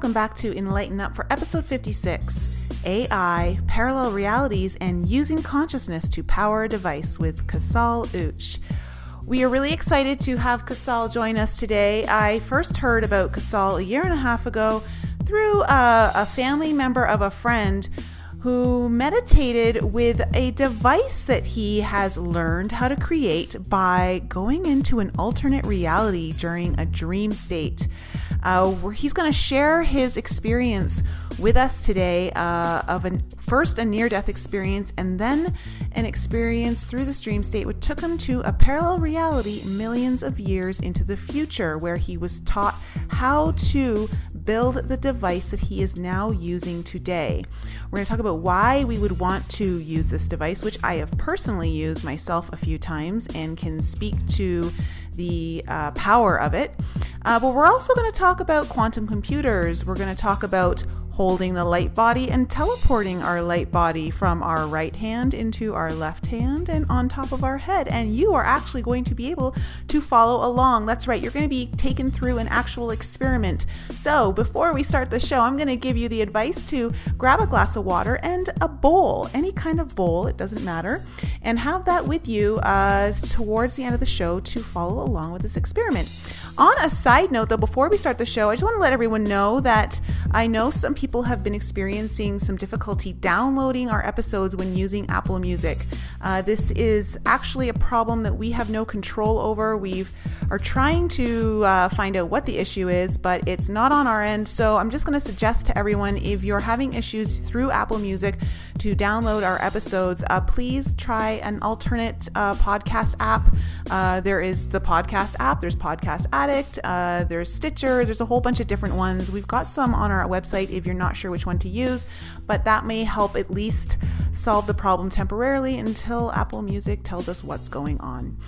welcome back to Enlighten Up for episode 56 AI, Parallel Realities, and Using Consciousness to Power a Device with Kosol Ouch. We are really excited to have Kosol join us today. I first heard about Kosol a year and a half ago through a, a family member of a friend who meditated with a device that he has learned how to create by going into an alternate reality during a dream state. Uh, where he's going to share his experience with us today uh, of a first a near death experience and then an experience through the dream state which took him to a parallel reality millions of years into the future where he was taught how to build the device that he is now using today. We're going to talk about why we would want to use this device, which I have personally used myself a few times and can speak to the uh, power of it. Uh, but we're also going to talk about quantum computers. We're going to talk about holding the light body and teleporting our light body from our right hand into our left hand and on top of our head. And you are actually going to be able to follow along. That's right, you're going to be taken through an actual experiment. So before we start the show, I'm going to give you the advice to grab a glass of water and a bowl, any kind of bowl, it doesn't matter, and have that with you uh, towards the end of the show to follow along with this experiment. On a side note, though, before we start the show, I just want to let everyone know that I know some people have been experiencing some difficulty downloading our episodes when using Apple Music. Uh, this is actually a problem that we have no control over. We are trying to uh, find out what the issue is, but it's not on our end. So I'm just going to suggest to everyone if you're having issues through Apple Music to download our episodes, uh, please try an alternate uh, podcast app. Uh, there is the podcast app, there's Podcast Addict, uh, there's Stitcher, there's a whole bunch of different ones. We've got some on our website if you're not sure which one to use, but that may help at least solve the problem temporarily until Apple Music tells us what's going on.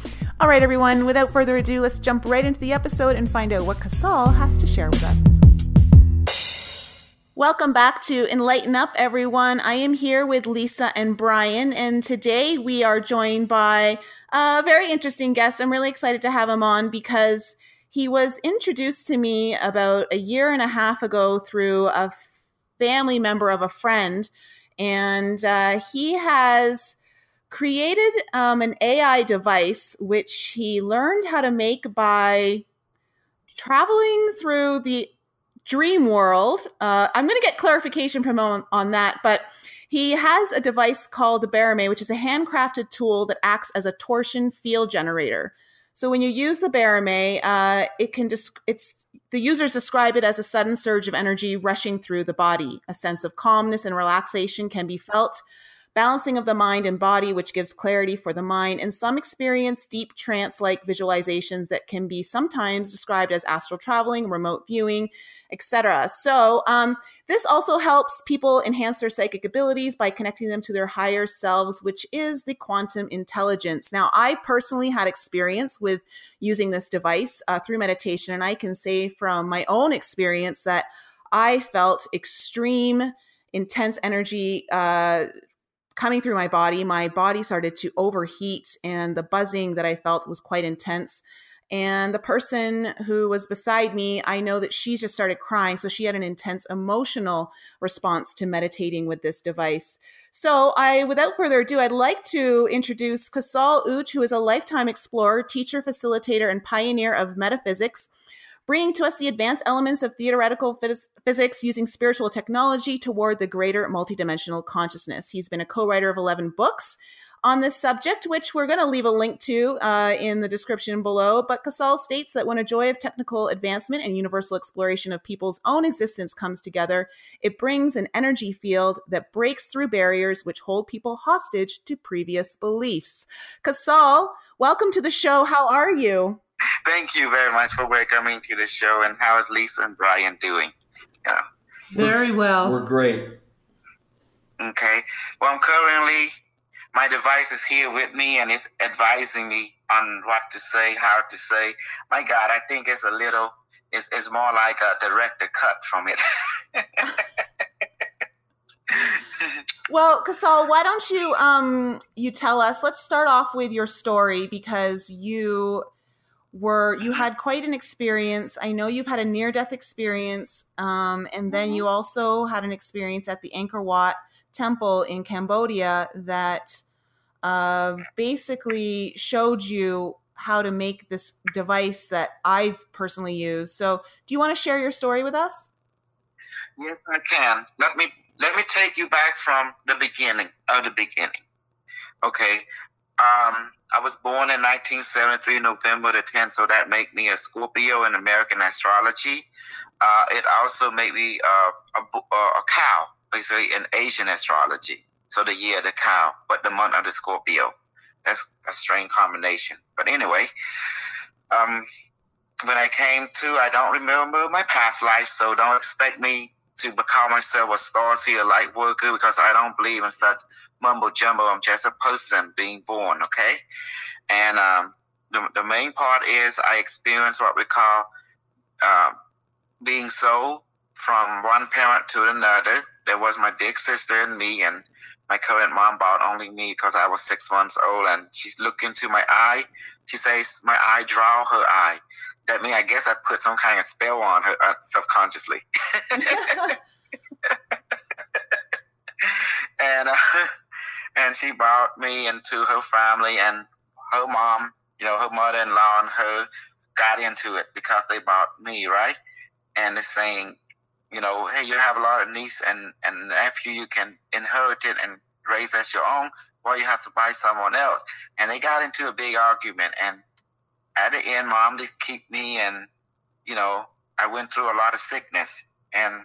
All right, everyone, without further ado, let's jump right into the episode and find out what Kosol has to share with us. Welcome back to Enlighten Up, everyone. I am here with Lisa and Brian, and today we are joined by a very interesting guest. I'm really excited to have him on because he was introduced to me about a year and a half ago through a family member of a friend, and uh, he has created um, an AI device which he learned how to make by traveling through the dream world. Uh, I'm going to get clarification from on, that, but he has a device called the Barame, which is a handcrafted tool that acts as a torsion field generator. So when you use the Barame, uh, it can just it's the users describe it as a sudden surge of energy rushing through the body. A sense of calmness and relaxation can be felt balancing of the mind and body, which gives clarity for the mind, and some experience deep trance like visualizations that can be sometimes described as astral traveling, remote viewing, etc. So, um, this also helps people enhance their psychic abilities by connecting them to their higher selves, which is the quantum intelligence. Now, I personally had experience with using this device uh, through meditation, and I can say from my own experience that I felt extreme intense energy uh, coming through my body, my body started to overheat, and the buzzing that I felt was quite intense. And the person who was beside me, I know that she just started crying. So she had an intense emotional response to meditating with this device. So I, without further ado, I'd like to introduce Kosol Ouch, who is a lifetime explorer, teacher, facilitator, and pioneer of metaphysics bringing to us the advanced elements of theoretical phys- physics using spiritual technology toward the greater multidimensional consciousness. He's been a co writer of 11 books on this subject, which we're going to leave a link to uh, in the description below. But Kosol states that when a joy of technical advancement and universal exploration of people's own existence comes together, it brings an energy field that breaks through barriers which hold people hostage to previous beliefs. Kosol, welcome to the show. How are you? Thank you very much for welcoming to the show. And how is Lisa and Brian doing? Yeah. Very well. We're great. Okay. Well, I'm currently, my device is here with me and it's advising me on what to say, how to say. My God, I think it's a little, it's, it's more like a director cut from it. well, Kosol, why don't you um you tell us? Let's start off with your story because you were you had quite an experience. I know you've had a near death experience, um, and then mm-hmm. you also had an experience at the Angkor Wat temple in Cambodia that uh, basically showed you how to make this device that I've personally used. So, do you want to share your story with us? Yes, I can. Let me let me take you back from the beginning of the beginning. Okay. Um, I was born in 1973, November the 10th, so that made me a Scorpio in American astrology. Uh, it also made me uh, a, a cow, basically in Asian astrology. So the year the cow, but the month of the Scorpio. That's a strange combination. But anyway, um, when I came to, I don't remember my past life, so don't expect me to become myself a star seer light worker because I don't believe in such mumbo jumbo. I'm just a person being born, okay? And um, the, the main part is I experienced what we call uh, being sold from one parent to another. There was my big sister and me, and my current mom bought only me because I was six months old. And she's looking into my eye. She says, My eye draw her eye that means I guess I put some kind of spell on her uh, subconsciously. and uh, and she brought me into her family, and her mom, you know, her mother-in-law and her got into it because they bought me, right? And they're saying, you know, hey, you have a lot of niece and and nephew, you can inherit it and raise as your own. Well, you have to buy someone else. And they got into a big argument, and at the end, mom did keep me, and you know, I went through a lot of sickness, and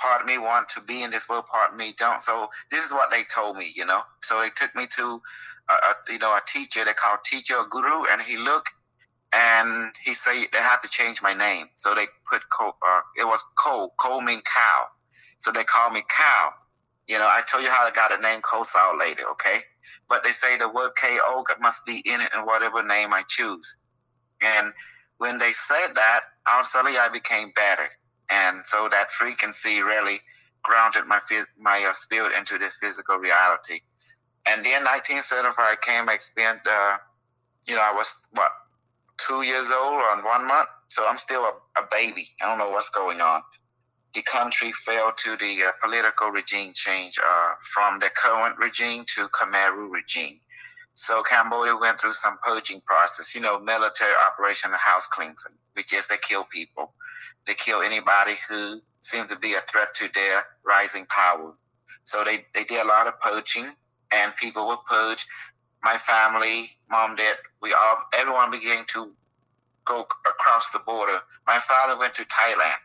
part of me want to be in this world, part of me don't. So this is what they told me, you know. So they took me to, a, a you know, a teacher they called teacher guru, and he looked, and he said they have to change my name. So they put uh, it was Ko, Ko mean cow. So they called me cow. You know, I told you how I got the name Kosol later, okay? But they say the word KO must be in it in whatever name I choose. And when they said that, all suddenly I became better. And so that frequency really grounded my my uh, spirit into this physical reality. And then 1975 I came, I experienced, uh, you know, I was, what, two years old or one month? So I'm still a, a baby. I don't know what's going on. The country fell to the uh, political regime change uh, from the current regime to Khmer Rouge regime. So Cambodia went through some purging process, you know, military operation house cleansing, which is they kill people. They kill anybody who seems to be a threat to their rising power. So they, they did a lot of poaching and people were purged. My family, mom, dad, we all, everyone began to go across the border. My father went to Thailand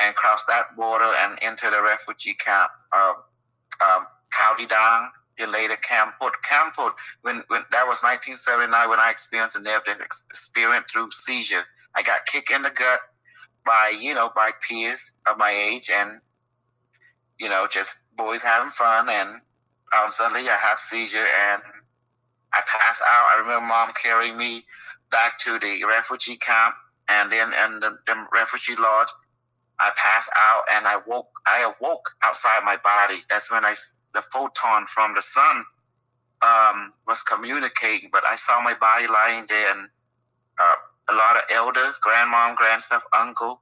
and crossed that border and into the refugee camp of um, Dang the later Kampot. Kampot, when, when that was 1979 when I experienced a near-death experience through seizure. I got kicked in the gut by, you know, by peers of my age and, you know, just boys having fun. And um, suddenly I have seizure and I pass out. I remember mom carrying me back to the refugee camp and then in the, the refugee lodge. I passed out and I woke. I awoke outside my body. That's when I the photon from the sun um, was communicating, but I saw my body lying there, and uh, a lot of elder, grandmom, grandstuff, uncle,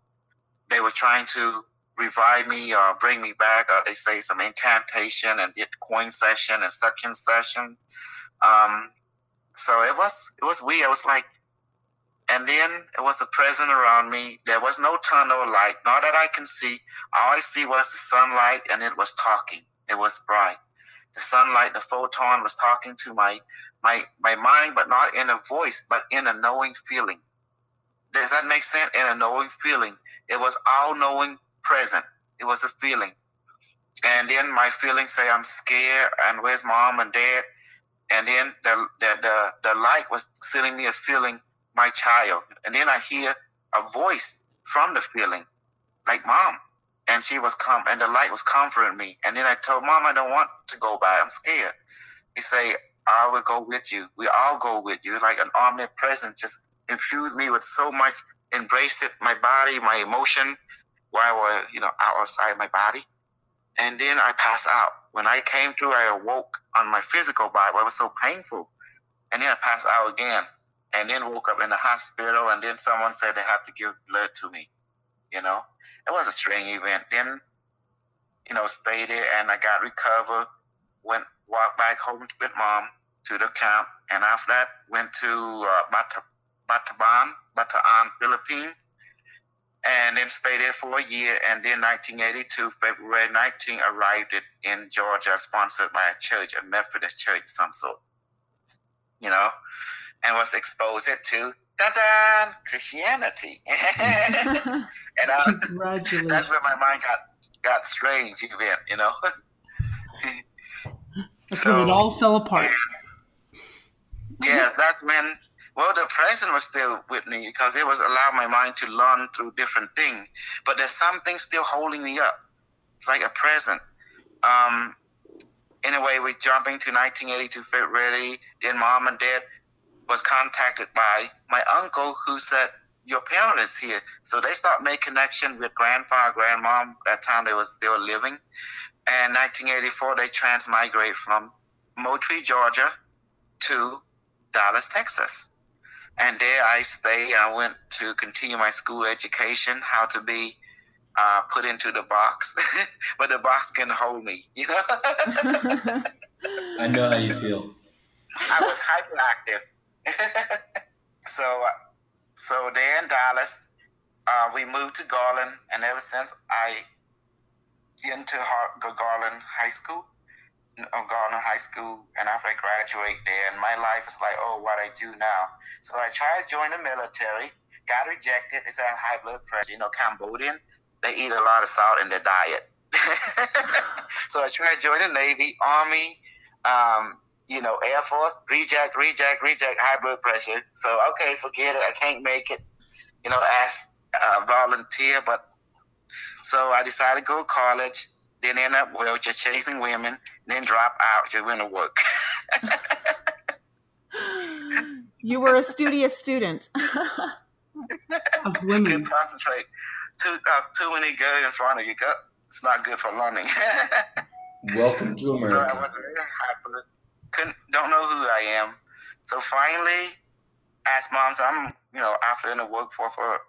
they were trying to revive me or bring me back, or they say some incantation and coin session and suction session. Um, so it was it was weird. It was like, and then it was the present around me. There was no tunnel light, not that I can see. All I see was the sunlight, and it was talking. It was bright. The sunlight, the photon was talking to my my my mind, but not in a voice, but in a knowing feeling. Does that make sense? In a knowing feeling. It was all knowing present. It was a feeling. And then my feelings say I'm scared and where's mom and dad? And then the the the, the light was telling me a feeling, my child. And then I hear a voice from the feeling, like mom and she was com and the light was comforting me. And then I told mom I don't want to go by. I'm scared. He say, I will go with you. We all go with you. It's like an omnipresent just infused me with so much, embraced it, my body, my emotion, while I was, you know, outside my body. And then I passed out. When I came through, I awoke on my physical body. It was so painful. And then I passed out again. and then woke up in the hospital, and then someone said they have to give blood to me. You know, it was a strange event. Then, you know, stayed there, and I got recovered. Went walked back home with mom to the camp, and after that went to uh, Batabang, Bataan, Philippines, and then stayed there for a year. And then 1982, February 19, arrived in Georgia, sponsored by a church, a Methodist church, some sort. You know, and was exposed to da Christianity. and uh, I, that's where my mind got got strange event, you know. so it all fell apart. Yes, that when well, the present was still with me because it was allowing my mind to learn through different things. But there's something still holding me up, like a present. Um, anyway, we're jumping to 1982 February. Then mom and dad was contacted by my uncle who said your parent is here. So they start making connection with grandpa, grandmom. That time they was still living. And 1984 they transmigrate from Moultrie, Georgia, to Dallas, Texas. And there I stay. I went to continue my school education, how to be uh, put into the box, but the box can hold me. You know. I know how you feel. I was hyperactive. so, uh, so there in Dallas, uh, we moved to Garland, and ever since I into Garland High School, of to High School, and after I graduate there, and my life is like, oh, what I do now. So I tried to join the military, got rejected. It's a high blood pressure. You know, Cambodian, they eat a lot of salt in their diet. so I tried to join the Navy, Army, um, you know, Air Force, reject, reject, reject, high blood pressure. So okay, forget it. I can't make it. You know, ask, a volunteer, but so I decided to go to college then end up well just chasing women, then drop out just went to work. you were a studious student. of women. Couldn't concentrate. Too uh, too many good in front of you. It's not good for learning. Welcome to America. So I was very happy. Couldn't don't know who I am. So finally, asked mom. So I'm you know after in the workforce for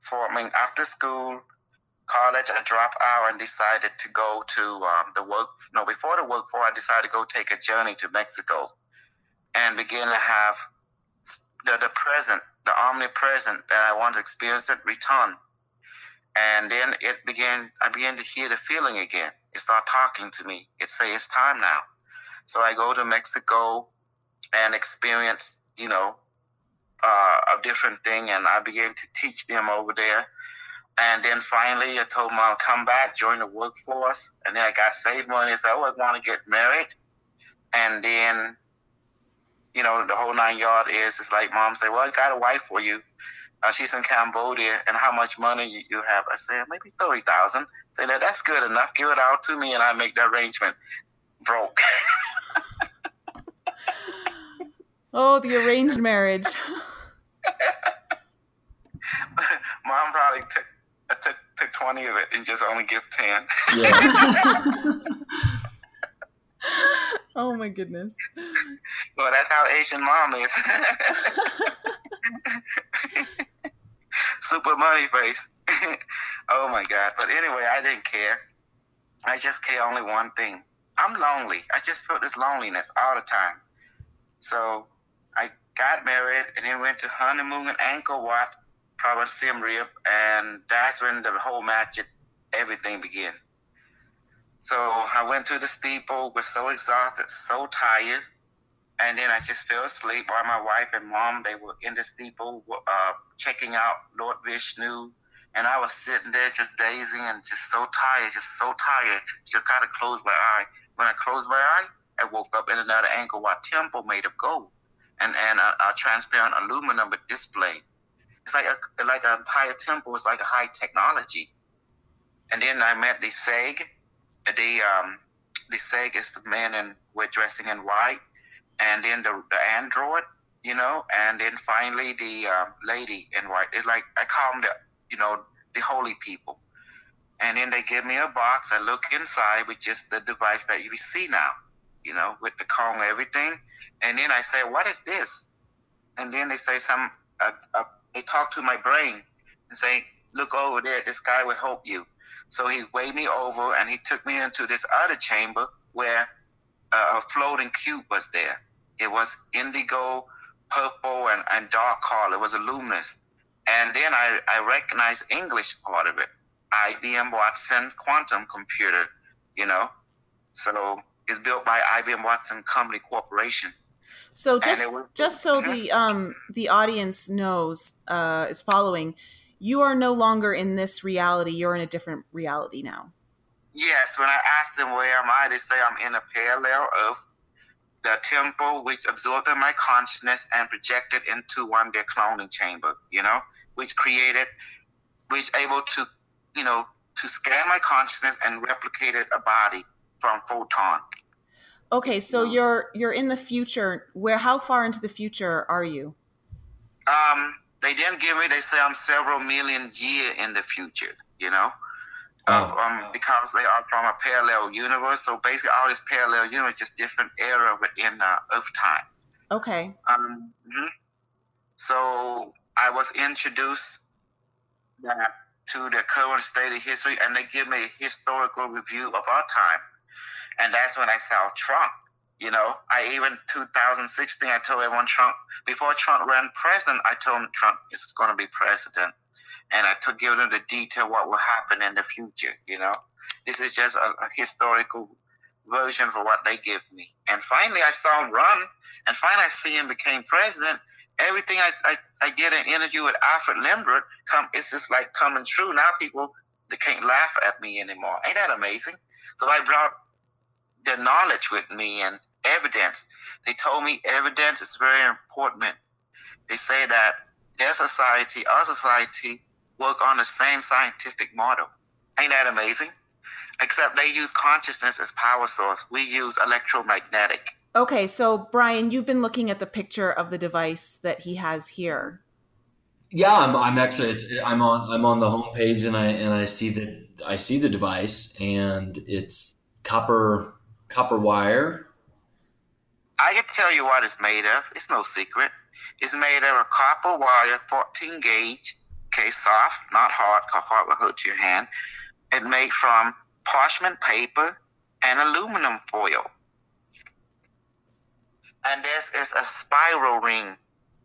for I mean after school college, I dropped out and decided to go to um, the work. No, before the workforce, I decided to go take a journey to Mexico and begin to have the, the present, the omnipresent that I want to experience it return. And then it began, I began to hear the feeling again. It started talking to me. It say it's time now. So I go to Mexico and experience, you know, uh, a different thing. And I began to teach them over there and then finally, I told mom, come back, join the workforce. And then I got saved money. I said, oh, I want to get married. And then, you know, the whole nine yard is, it's like mom said, well, I got a wife for you. Uh, she's in Cambodia. And how much money you, you have? I said, maybe 30000 Say that that's good enough. Give it out to me and I make the arrangement. Broke. oh, the arranged marriage. mom probably took I took took twenty of it and just only give ten. Yeah. oh my goodness. Well, that's how Asian mom is. Super money face. oh my god. But anyway, I didn't care. I just care only one thing. I'm lonely. I just felt this loneliness all the time. So I got married and then went to honeymoon in Angkor Wat Province Siem Reap, and that's when the whole match, everything began. So I went to the steeple, was so exhausted, so tired, and then I just fell asleep while my wife and mom they were in the steeple uh, checking out Lord Vishnu, and I was sitting there just dazing and just so tired, just so tired, just kind of closed my eye. When I closed my eye, I woke up in another Angkor Wat temple made of gold and and a, a transparent aluminum display it's like a like an entire temple was like a high technology. And then I met the Seg. The um the Seg is the man in we're dressing in white, and then the, the android, you know, and then finally the um, lady in white. It's like I call them the you know the holy people. And then they give me a box. I look inside with just the device that you see now, you know, with the Kong everything. And then I say, "What is this?" and then they say some. Uh, uh, they talk to my brain and say, "Look over there. This guy will help you." So he waved me over and he took me into this other chamber where uh, a floating cube was there. It was indigo, purple, and, and dark color. It was luminous. And then I, I recognized English part of it. IBM Watson quantum computer, you know. So it's built by IBM Watson Company Corporation. So just was, just so the um the audience knows uh is following, you are no longer in this reality. You're in a different reality now. Yes, when I ask them where am I, they say I'm in a parallel of the temple which absorbed my consciousness and projected into one their cloning chamber, you know, which created, which able to, you know, to scan my consciousness and replicated a body from photon. Okay, so you know? you're you're in the future. Where how far into the future are you? Um, they didn't give me. They say I'm several million year in the future. You know, oh. of, um, because they are from a parallel universe. So basically, all this parallel universe just different era within uh, Earth time. Okay. Um. Mm-hmm. So I was introduced that to the current state of history, and they give me a historical review of our time, and that's when I saw Trump. You know, I even 2016, I told everyone Trump before Trump ran president. I told him Trump is going to be president, and I took give them the detail what will happen in the future. You know, this is just a, a historical version for what they give me. And finally, I saw him run, and finally, I see him became president. Everything I, I, I did an interview with Alfred Lindbergh come it's just like coming true. Now people they can't laugh at me anymore. Ain't that amazing? So I brought the knowledge with me and evidence. They told me evidence is very important. They say that their society, our society, work on the same scientific model. Ain't that amazing? Except they use consciousness as power source. We use electromagnetic. Okay, so Brian, you've been looking at the picture of the device that he has here. Yeah, I'm, I'm actually I'm on I'm on the homepage and I and I see the I see the device and it's copper copper wire I can tell you what it's made of. It's no secret. It's made of a copper wire, 14 gauge, okay, soft, not hard, because hard will hurt your hand. It made from parchment paper and aluminum foil. And this is a spiral ring,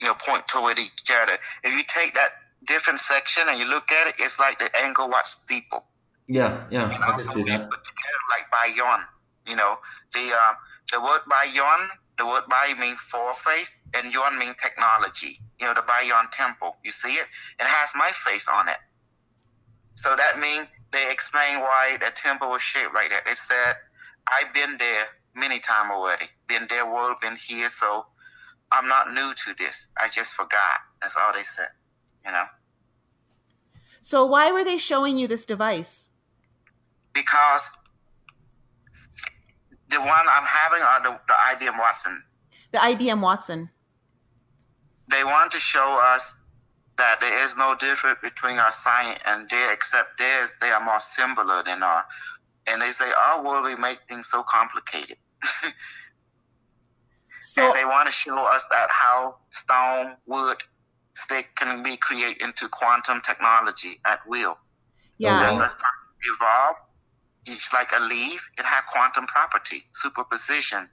you know, point toward each other. If you take that different section and you look at it, it's like the Angkor Wat steeple. Yeah, yeah, I can so see that. Put together like bayon. You know, the uh, the word bayon the word Bayon means four face, and Yon means technology. You know, the Bayon temple. You see it? It has my face on it. So that means they explain why the temple was shaped like that. They said, I've been there many times already. Been there, world, been here, so I'm not new to this. I just forgot. That's all they said. You know? So why were they showing you this device? Because the one I'm having are the, the IBM Watson. The IBM Watson. They want to show us that there is no difference between our science and theirs, except theirs they are more similar than our. And they say oh, our world we make things so complicated. so and they want to show us that how stone, wood, stick can be created into quantum technology at will. Yeah. As time evolve, it's like a leaf. It had quantum property, superposition,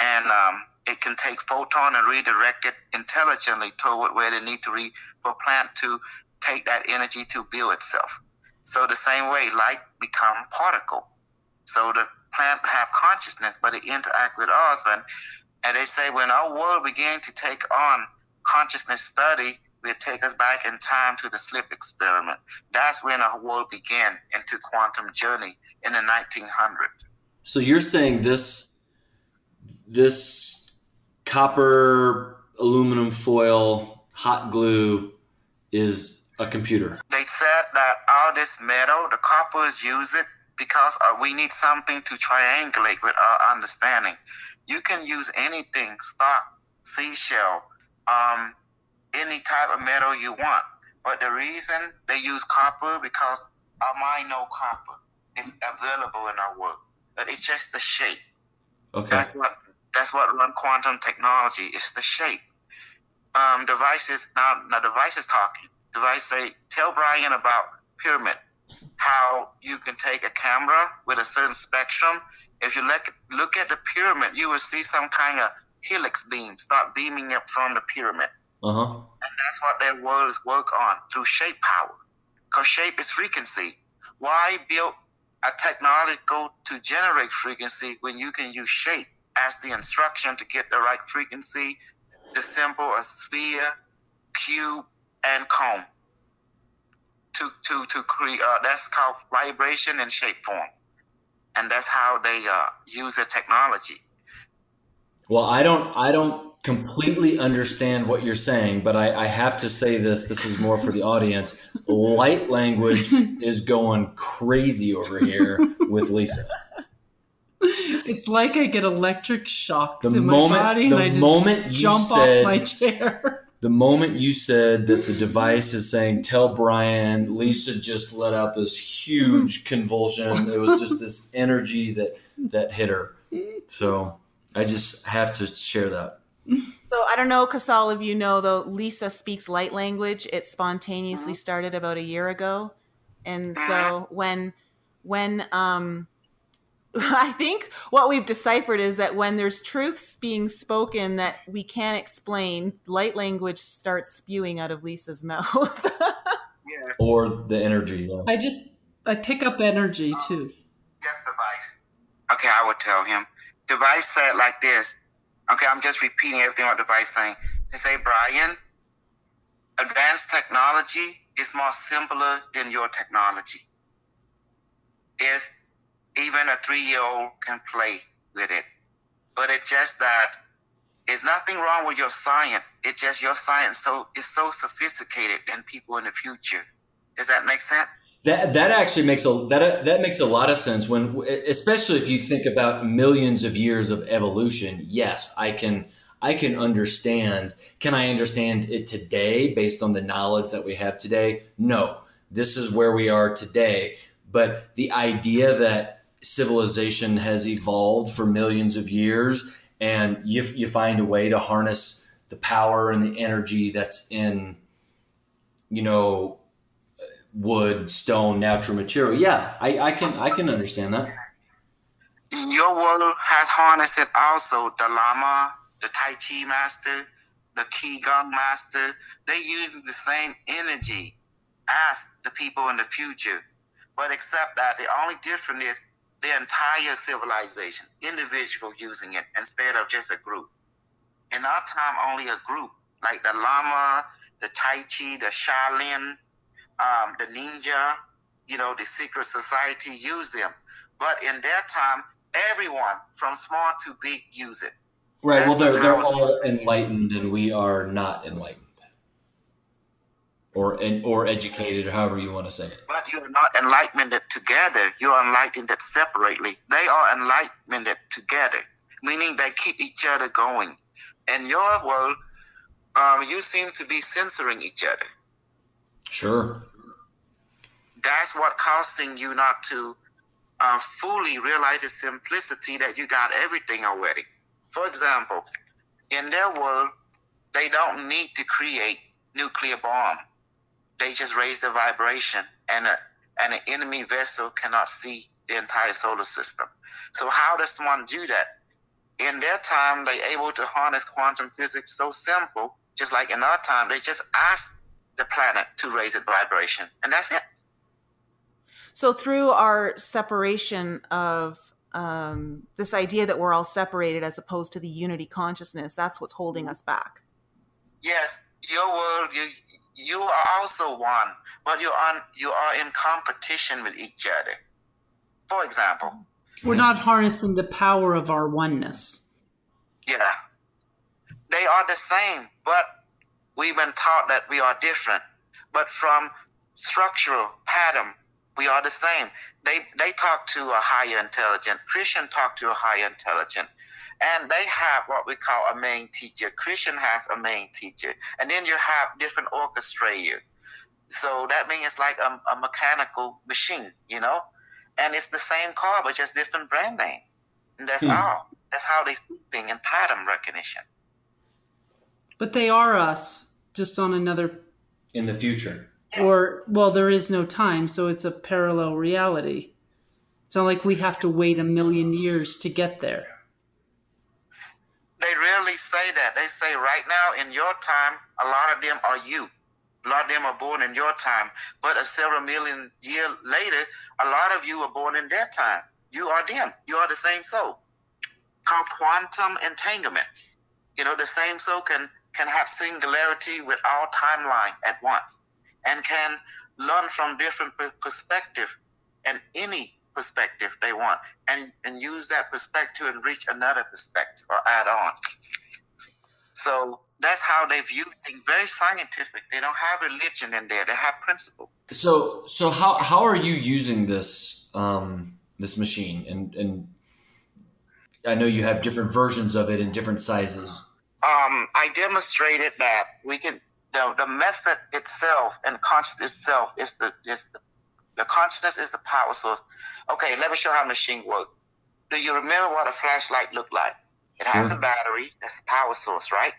and um, it can take photon and redirect it intelligently toward where they need to be for plant to take that energy to build itself. So the same way, light become particle. So the plant have consciousness, but it interact with us. When and they say when our world began to take on consciousness study, will take us back in time to the slit experiment. That's when our world began into quantum journey in the 1900s. So you're saying this this copper aluminum foil hot glue is a computer. They said that all this metal, the copper is used because uh, we need something to triangulate with our understanding. You can use anything, stock, seashell, um, any type of metal you want. But the reason they use copper because our mind know copper is available in our world. But it's just the shape. Okay. That's what that's what run quantum technology. It's the shape. um, devices now. Now device is talking. Device say, tell Brian about pyramid. How you can take a camera with a certain spectrum. If you look look at the pyramid, you will see some kind of helix beam start beaming up from the pyramid. Uh huh. And that's what their worlds work on through shape power. Because shape is frequency. Why build a technological to generate frequency when you can use shape as the instruction to get the right frequency, the simple a sphere, cube, and cone. To to to create uh, that's called vibration and shape form, and that's how they uh, use the technology. Well, I don't I don't completely understand what you're saying, but I, I have to say this. This is more for the audience. Light language is going crazy over here with Lisa. It's like I get electric shocks The in moment- my body the and I just moment you jump said- off my chair. The moment you said that the device is saying, tell Brian, Lisa just let out this huge convulsion. It was just this energy that, that hit her. So I just have to share that. So I don't know, Kosol, if you know though, Lisa speaks light language. It spontaneously started about a year ago, and so when when um, I think what we've deciphered is that when there's truths being spoken that we can't explain, light language starts spewing out of Lisa's mouth. Yes, Or the energy. yeah. I just I pick up energy too. yes, device. Okay, I will tell him. Device said like this. Okay, I'm just repeating everything what device saying. They say, Brian, advanced technology is more simpler than your technology. Is even a three year old can play with it. But it's just that there's nothing wrong with your science. It's just your science so is so sophisticated than people in the future. Does that make sense? That that actually makes a that that makes a lot of sense when especially if you think about millions of years of evolution. Yes, I can I can understand. Can I understand it today based on the knowledge that we have today? No. This is where we are today, but the idea that civilization has evolved for millions of years and you you find a way to harness the power and the energy that's in you know wood, stone, natural material. Yeah, I, I can I can understand that. Your world has harnessed it also. The Lama, the Tai Chi master, the Qigong master, they use the same energy as the people in the future. But except that the only difference is the entire civilization, individual using it instead of just a group. In our time, only a group, like the Lama, the Tai Chi, the Shaolin, um, the ninja, you know, the secret society use them. But in their time, everyone from small to big use it. Right. That's Well, they're the they're all enlightened, and we are not enlightened, or or educated, however you want to say it. But you're not enlightened together. You're enlightened separately. They are enlightened together, meaning they keep each other going. In your world, um, you seem to be censoring each other. Sure. That's what causing you not to uh, fully realize the simplicity that you got everything already. For example, in their world, they don't need to create nuclear bomb. They just raise the vibration, and a, and an enemy vessel cannot see the entire solar system. So how does one do that? In their time, they able to harness quantum physics so simple, just like in our time, they just ask the planet to raise its vibration, and that's it. So through our separation of um, this idea that we're all separated as opposed to the unity consciousness, that's what's holding us back. Yes, your world, you you are also one, but you are you are in competition with each other. For example, We're not harnessing the power of our oneness. yeah, they are the same, but we've been taught that we are different. But from structural pattern, we are the same. They they talk to a higher intelligence. Christian talk to a higher intelligence. And they have what we call a main teacher. Christian has a main teacher. And then you have different orchestrator. So that means it's like a, a mechanical machine, you know? And it's the same car, but just different brand name. And that's Hmm. all. That's how they speak thing in pattern recognition. But they are us, just on another. In the future. Or, well, there is no time, so it's a parallel reality. It's not like we have to wait a million years to get there. They rarely say that. They say right now in your time, a lot of them are you. A lot of them are born in your time. But a several million year later, a lot of you are born in their time. You are them. You are the same soul. Called quantum entanglement. You know, the same soul can can have singularity with all timeline at once and can learn from different perspective and any perspective they want and, and use that perspective and reach another perspective or add on. So that's how they view things very scientific. They don't have religion in there. They have principle. So so how how are you using this um, this machine and and I know you have different versions of it in different sizes. Um, I demonstrated that we can the, the method itself and consciousness itself is the is the, the consciousness is the power source. Okay, let me show how machine works. Do you remember what a flashlight looked like? It has a battery, that's the power source, right?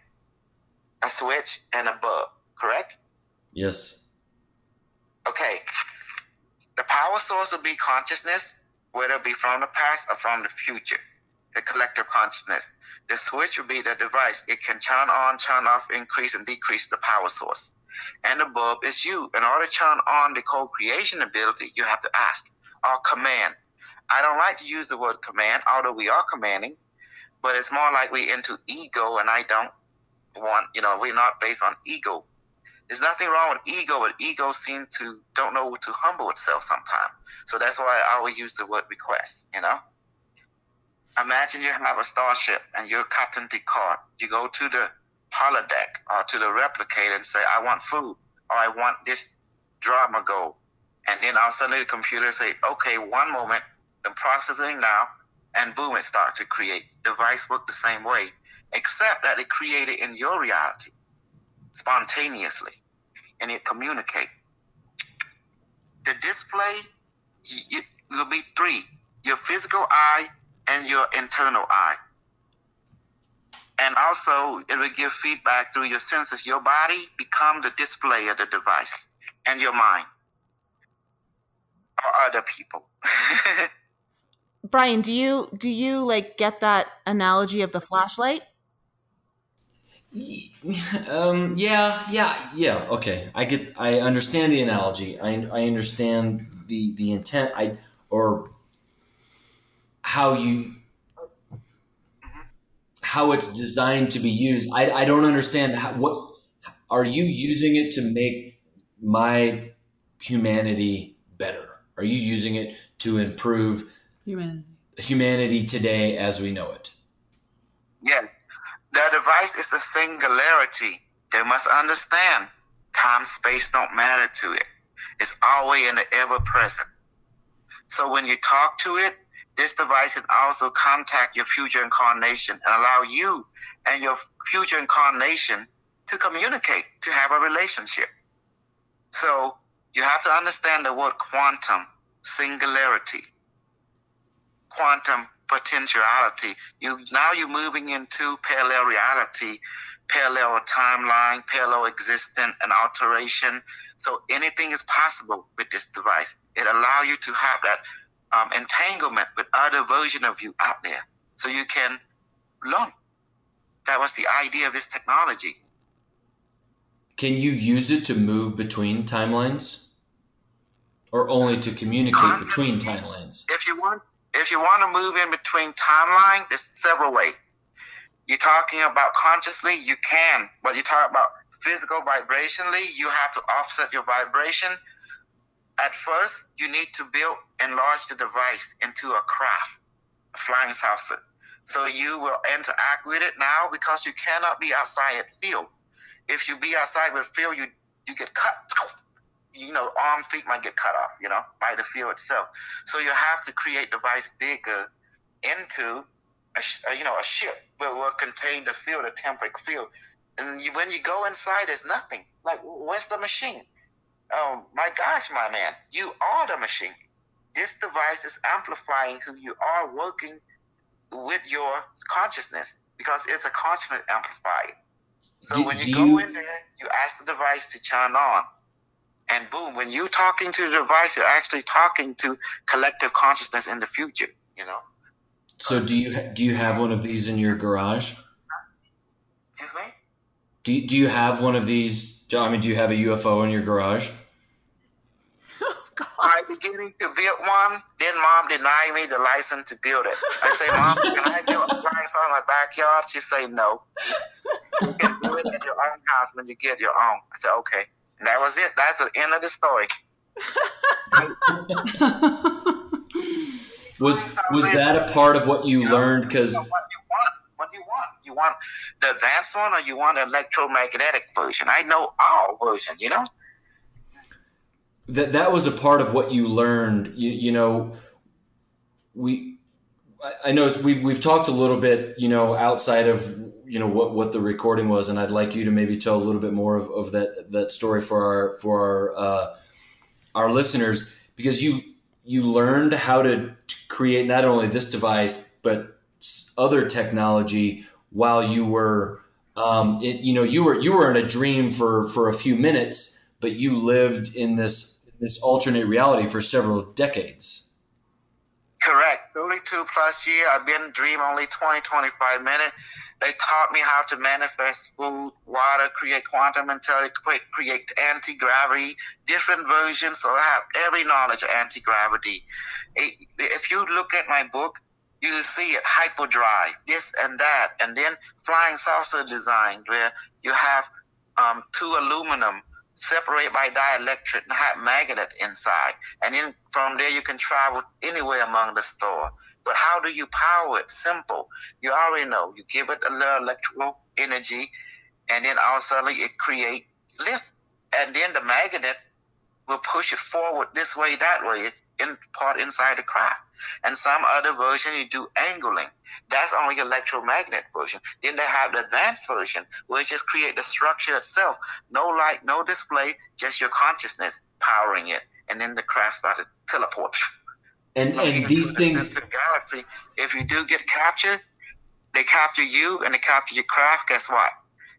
A switch and a bulb, correct? Yes. Okay. The power source will be consciousness, whether it be from the past or from the future, the collective consciousness. The switch will be the device. It can turn on, turn off, increase and decrease the power source. And the bulb is you. In order to turn on the co-creation ability, you have to ask, or command. I don't like to use the word command, although we are commanding, but it's more like we into ego, and I don't want, you know, we're not based on ego. There's nothing wrong with ego, but ego seems to don't know to humble itself sometimes. So that's why I always use the word request, you know? Imagine you have a starship and you're Captain Picard. You go to the holodeck or to the replicator and say, I want food or I want this drama goal and then all of a sudden the computer say, okay, one moment, the processing now, and boom, it starts to create. Device work the same way, except that it created in your reality spontaneously, and it communicate. The display will be three: your physical eye and your internal eye. And also, it will give feedback through your senses. Your body become the display of the device, and your mind other people. Brian, do you do you like get that analogy of the flashlight? Um, yeah, yeah, yeah. Okay, I get. I understand the analogy. I I understand the the intent. I or how you how it's designed to be used. I I don't understand how, what are you using it to make my humanity better are you using it to improve humanity, humanity today as we know it? Yeah. The device is the singularity. They must understand time, space don't matter to it. It's always in the ever present. So when you talk to it, this device can also contact your future incarnation and allow you and your future incarnation to communicate, to have a relationship. So you have to understand the word quantum, singularity, quantum potentiality. You now you're moving into parallel reality, parallel timeline, parallel existence and alteration. So anything is possible with this device. It allows you to have that um, entanglement with other version of you out there, so you can learn. That was the idea of this technology. Can you use it to move between timelines? or only to communicate between timelines? If you want, if you want to move in between timeline, there's several ways. You're talking about consciously, you can, but you talk about physical vibrationally, you have to offset your vibration. At first, you need to build enlarge the device into a craft, a flying saucer. So you will interact with it now because you cannot be outside at field. If you be outside with field, you you get cut you know, arm feet might get cut off, you know, by the field itself. So you have to create device bigger into a, you know, a ship that will contain the field, a temperate field. And you, when you go inside, there's nothing. Like, where's the machine? Oh my gosh, my man, you are the machine. This device is amplifying who you are working with your consciousness because it's a consciousness amplifier. So Do- when you do go in there, you ask the device to turn on. And boom, when you're talking to the device, you're actually talking to collective consciousness in the future, you know? So do you do you have one of these in your garage? Excuse me? Do do you have one of these? I mean, do you have a UFO in your garage? Oh, God. I'm beginning to build one. Then mom denied me the license to build it. I say, Mom, can I build a flying saw in my backyard? She say, No. You can do it at your own house when you get your own. I said, Okay. And that was it. That's the end of the story. Was was that a part of what you learned? Because So what? Do you want? You want the advanced one or you want the electromagnetic version? I know all version, you know? that that was a part of what you learned. You, you know, we I- know we've we've talked a little bit, you know, outside of you know what what the recording was, and I'd like you to maybe tell a little bit more of, of that that story for our for our uh, our listeners because you you learned how to create not only this device but other technology while you were um, it, you know you were you were in a dream for for a few minutes but you lived in this this alternate reality for several decades Correct. 32 plus year. I've been dream only 20, 25 minutes. They taught me how to manifest food, water, create quantum intelligence, create- anti-gravity, different versions. So I have every knowledge of anti-gravity. If you look at my book, you see it, hyperdrive, this and that. And then flying saucer design where you have um, two aluminum separated by dielectric and have magnet inside. And then from there you can travel anywhere among the store. But how do you power it? Simple. You already know. You give it a little electrical energy, and then all of a sudden it create lift. And then the magnet will push it forward this way, that way. It's in part inside the craft. And some other version you do angling. That's only electromagnet version. Then they have the advanced version, where it just create the structure itself. No light, no display, just your consciousness powering it. And then the craft started teleport. and and these things distant galaxy. If you do get captured, they capture you and they capture your craft. Guess what?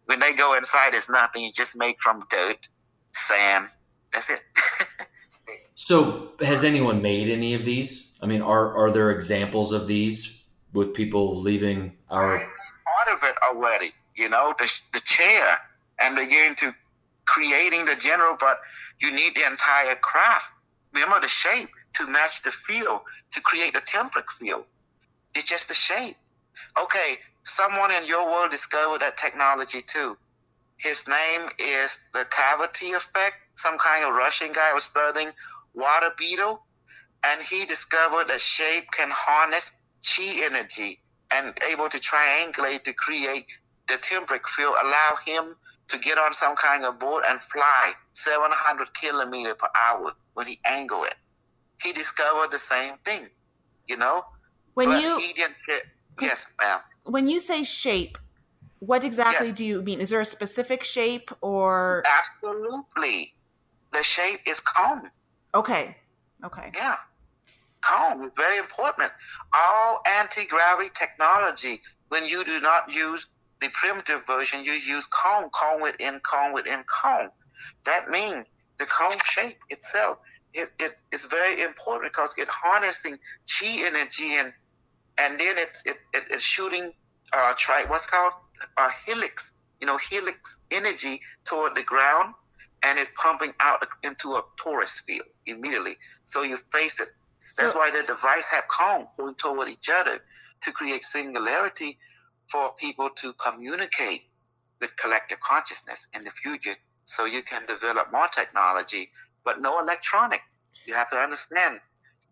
When they go inside, it's nothing. You just made from dirt, sand. That's it. so has anyone made any of these i mean are are there examples of these with people leaving our part of it already. You know, the the chair and begin to creating the general, but you need the entire craft. Remember the shape to match the feel to create the template feel. It's just the shape. Okay, someone in your world discovered that technology too. His name is the cavity effect. Some kind of Russian guy was studying water beetle, and he discovered that shape can harness chi energy and able to triangulate to create the template field, allow him to get on some kind of board and fly 700 kilometer per hour when he angle it. He discovered the same thing, you know. When but you. Yes, ma'am. when you say shape, what exactly Yes. do you mean? Is there a specific shape or Absolutely, the shape is cone. okay, okay, Yeah. Cone is very important. All anti gravity technology, when you do not use the primitive version, you use cone, cone within cone within cone. That means the cone shape itself is it, it's very important because it harnessing chi energy and and then it's it, it, it's shooting uh try what's called a helix, you know, helix energy toward the ground and it's pumping out into a torus field immediately. So you face it. That's So- why the device have cone pointing toward each other to create singularity for people to communicate with collective consciousness in the future so you can develop more technology, but no electronic. You have to understand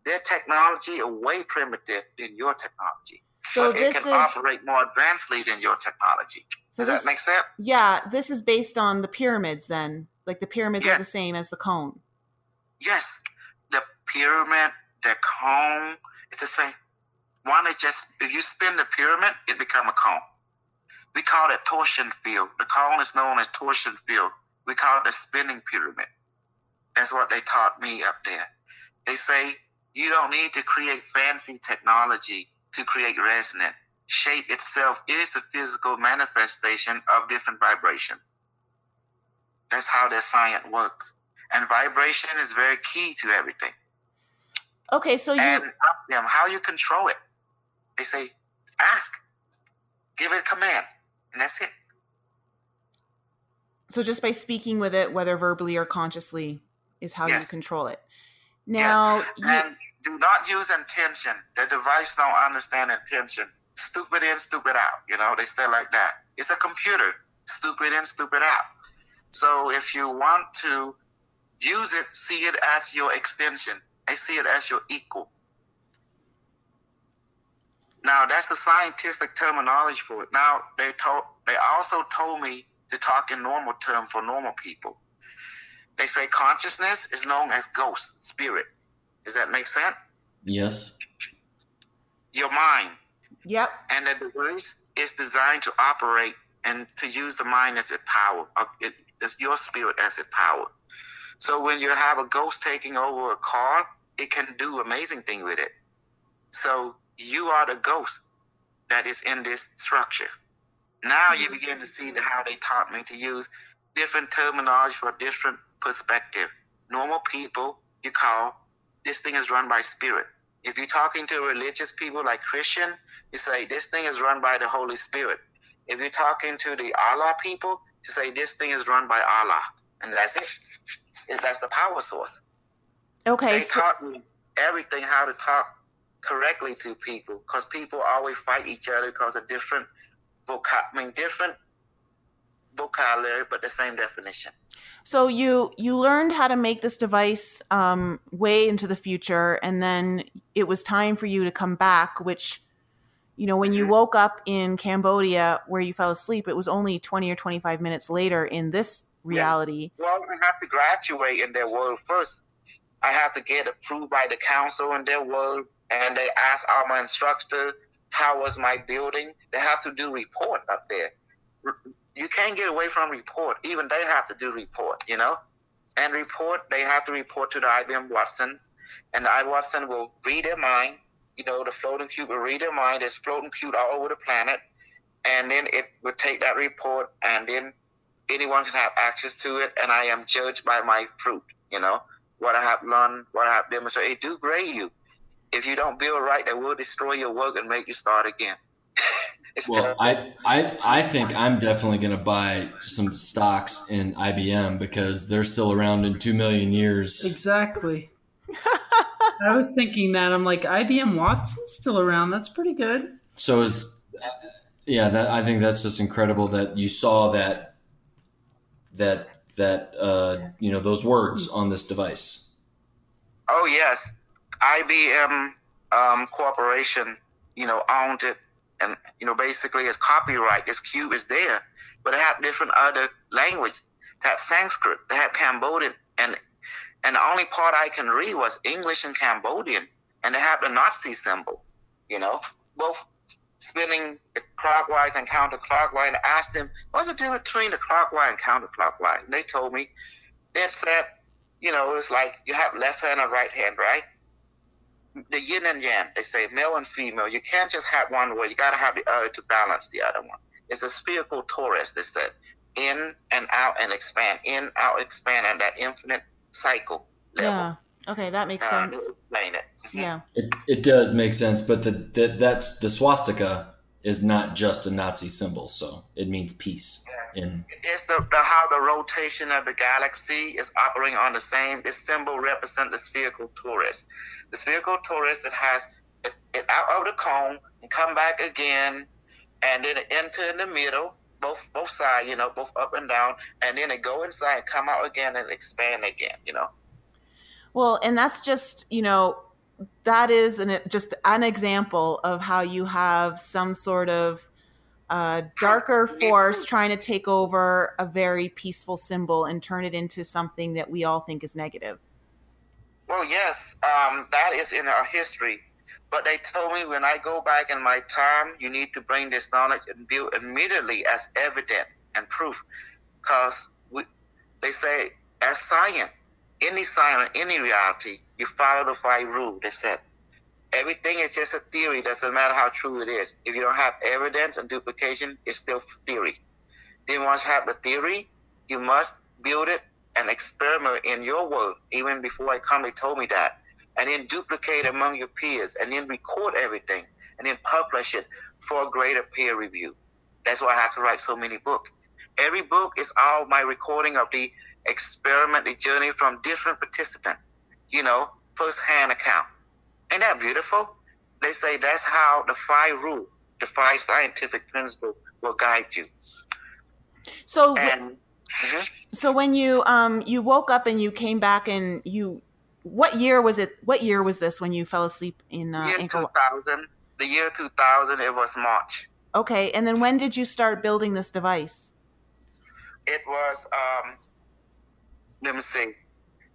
their technology is way primitive than your technology. So but it can is operate more advancedly than your technology. so Does this that make sense? yeah, this is based on the pyramids then. Like the pyramids Yeah. are the same as the cone. Yes, the pyramid, the cone, it's the same. One is just if you spin the pyramid, it become a cone. We call it torsion field. The cone is known as torsion field. We call it the spinning pyramid. That's what they taught me up there. They say you don't need to create fancy technology to create resonance. shape itself is a physical manifestation of different vibration. That's how the science works. And vibration is very key to everything. Okay, so you And them how you control it. They say, ask, give it a command, and that's it. so just by speaking with it, whether verbally or consciously, is how Yes. you control it. Now, you, And do not use intention. The device don't understand intention. Stupid in, stupid out. You know, they stay like that. It's a computer. Stupid in, stupid out. So if you want to use it, see it as your extension. I see it as your equal. Now that's the scientific terminology for it. Now they told they also told me to talk in normal term for normal people. They say consciousness is known as ghost, spirit. Does that make sense? Yes. Your mind. yep. And the device is designed to operate and to use the mind as its power. uh, It, it's your spirit as its power. So when you have a ghost taking over a car, it can do amazing thing with it. So you are the ghost that is in this structure. Now you begin to see the, how they taught me to use different terminology for different perspective. Normal people, you call this thing is run by spirit. If you're talking to religious people like Christian, you say this thing is run by the Holy Spirit. If you're talking to the Allah people, you say this thing is run by Allah, and that's it. It- That's the power source. Okay, They so, taught me everything how to talk correctly to people, because people always fight each other because of different vocab, I mean different vocabulary, but the same definition. so you you learned how to make this device um, way into the future, and then it was time for you to come back. Which, you know, when you Mhm. woke up in Cambodia where you fell asleep, it was only twenty or twenty five minutes later in this reality. Well, I have to graduate in their world first. I have to get approved by the council in their world, and they ask all my instructor how was my building. They have to do report up there. You can't get away from report. Even they have to do report, you know. And report, they have to report to the IBM Watson, and the IBM Watson will read their mind. You know, the floating cube will read their mind. There's floating cube all over the planet, and then it would take that report, and then anyone can have access to it, and I am judged by my fruit. You know what I have learned, what I have demonstrated. It do grade you. If you don't build right, they will destroy your work and make you start again. Well. I, I I think I'm definitely going to buy some stocks in IBM because they're still around in two million years. Exactly. I was thinking that. I'm like, IBM Watson's still around. That's pretty good. So is yeah, that I think that's just incredible that you saw that that that uh, you know those words on this device. Oh yes, IBM um, Corporation, you know, owned it, and you know, basically, it's copyright. This cube is there, but they have different other language. They have Sanskrit, they have Cambodian, and and the only part I can read was English and Cambodian, and they have the Nazi symbol. You know, both spinning clockwise and counterclockwise. And I asked them, what's the difference between the clockwise and counterclockwise? And they told me, they said, you know, it's like you have left hand and right hand, right? The yin and yang, they say male and female. You can't just have one way. You got to have the other to balance the other one. It's a spherical torus, they said. In and out and expand, in, out, expand, and that infinite cycle level. Yeah. Okay, that makes Uh, sense. explain it. Yeah. It, it does make sense, but the, the that's the swastika is not just a Nazi symbol, so it means peace. In It's the, the how the rotation of the galaxy is operating on the same. This symbol represents the spherical torus. The spherical torus it has it, it out of the cone and come back again, and then it enter in the middle, both both sides, you know, both up and down, and then it go inside, come out again, and expand again, you know. Well, and that's just, you know, that is an, just an example of how you have some sort of uh, darker force trying to take over a very peaceful symbol and turn it into something that we all think is negative. Well, yes, um, that is in our history. But they told me when I go back in my time, you need to bring this knowledge and build immediately as evidence and proof. Because they say, as science, any science, any reality, you follow the five rules. They said, Everything is just a theory. Doesn't matter how true it is. If you don't have evidence and duplication, it's still theory. Then once you have the theory, you must build it and experiment in your world. Even before I come, they told me that. And then duplicate among your peers and then record everything and then publish it for a greater peer review. That's why I have to write so many books. Every book is all my recording of the experiment, the journey from different participants, you know, first-hand account. Ain't that beautiful? They say that's how the five rule, the five scientific principle will guide you. So, and, mm-hmm. so when you um you woke up and you came back and you, what year was it? What year was this when you fell asleep in uh, year two thousand? The year two thousand. It was March. Okay, and then when did you start building this device? It was um. Let me see.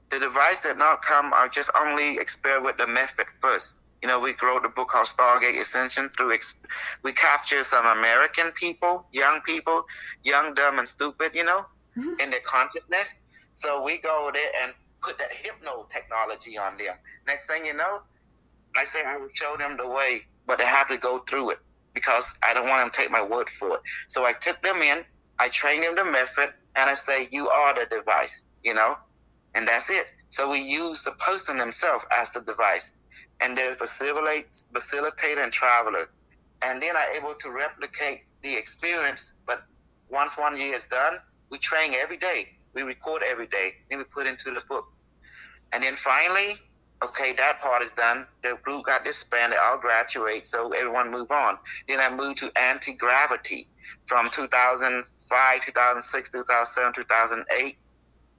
The device did not come. I just only experiment with the method first. You know, we wrote the book called Stargate Ascension through, ex- we capture some American people, young people, young, dumb, and stupid, you know, mm-hmm. in their consciousness. So we go there and put that hypno technology on them. Next thing you know, I say I will show them the way, but they have to go through it because I don't want them to take my word for it. So I took them in, I trained them the method, and I say, you are the device, you know, and that's it. So we use the person himself as the device and they facilitate, facilitator and traveler. And then are able to replicate the experience. But once one year is done, we train every day. We record every day. Then we put into the book. And then finally, okay, that part is done. The group got disbanded. I'll graduate. So everyone move on. Then I moved to anti-gravity from 2005, 2006, 2007, 2008,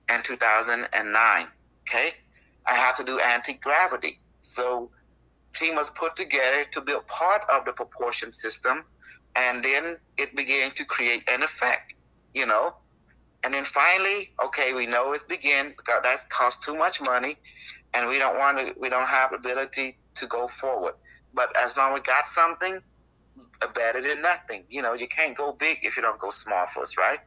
and 2009. Okay. I have to do anti-gravity. So team was put together to build part of the propulsion system, and then it began to create an effect, you know. And then finally, okay, we know it's begin because that's cost too much money, and we don't want to, we don't have ability to go forward. But as long as we got something, uh, better than nothing. You know, you can't go big if you don't go small first, right?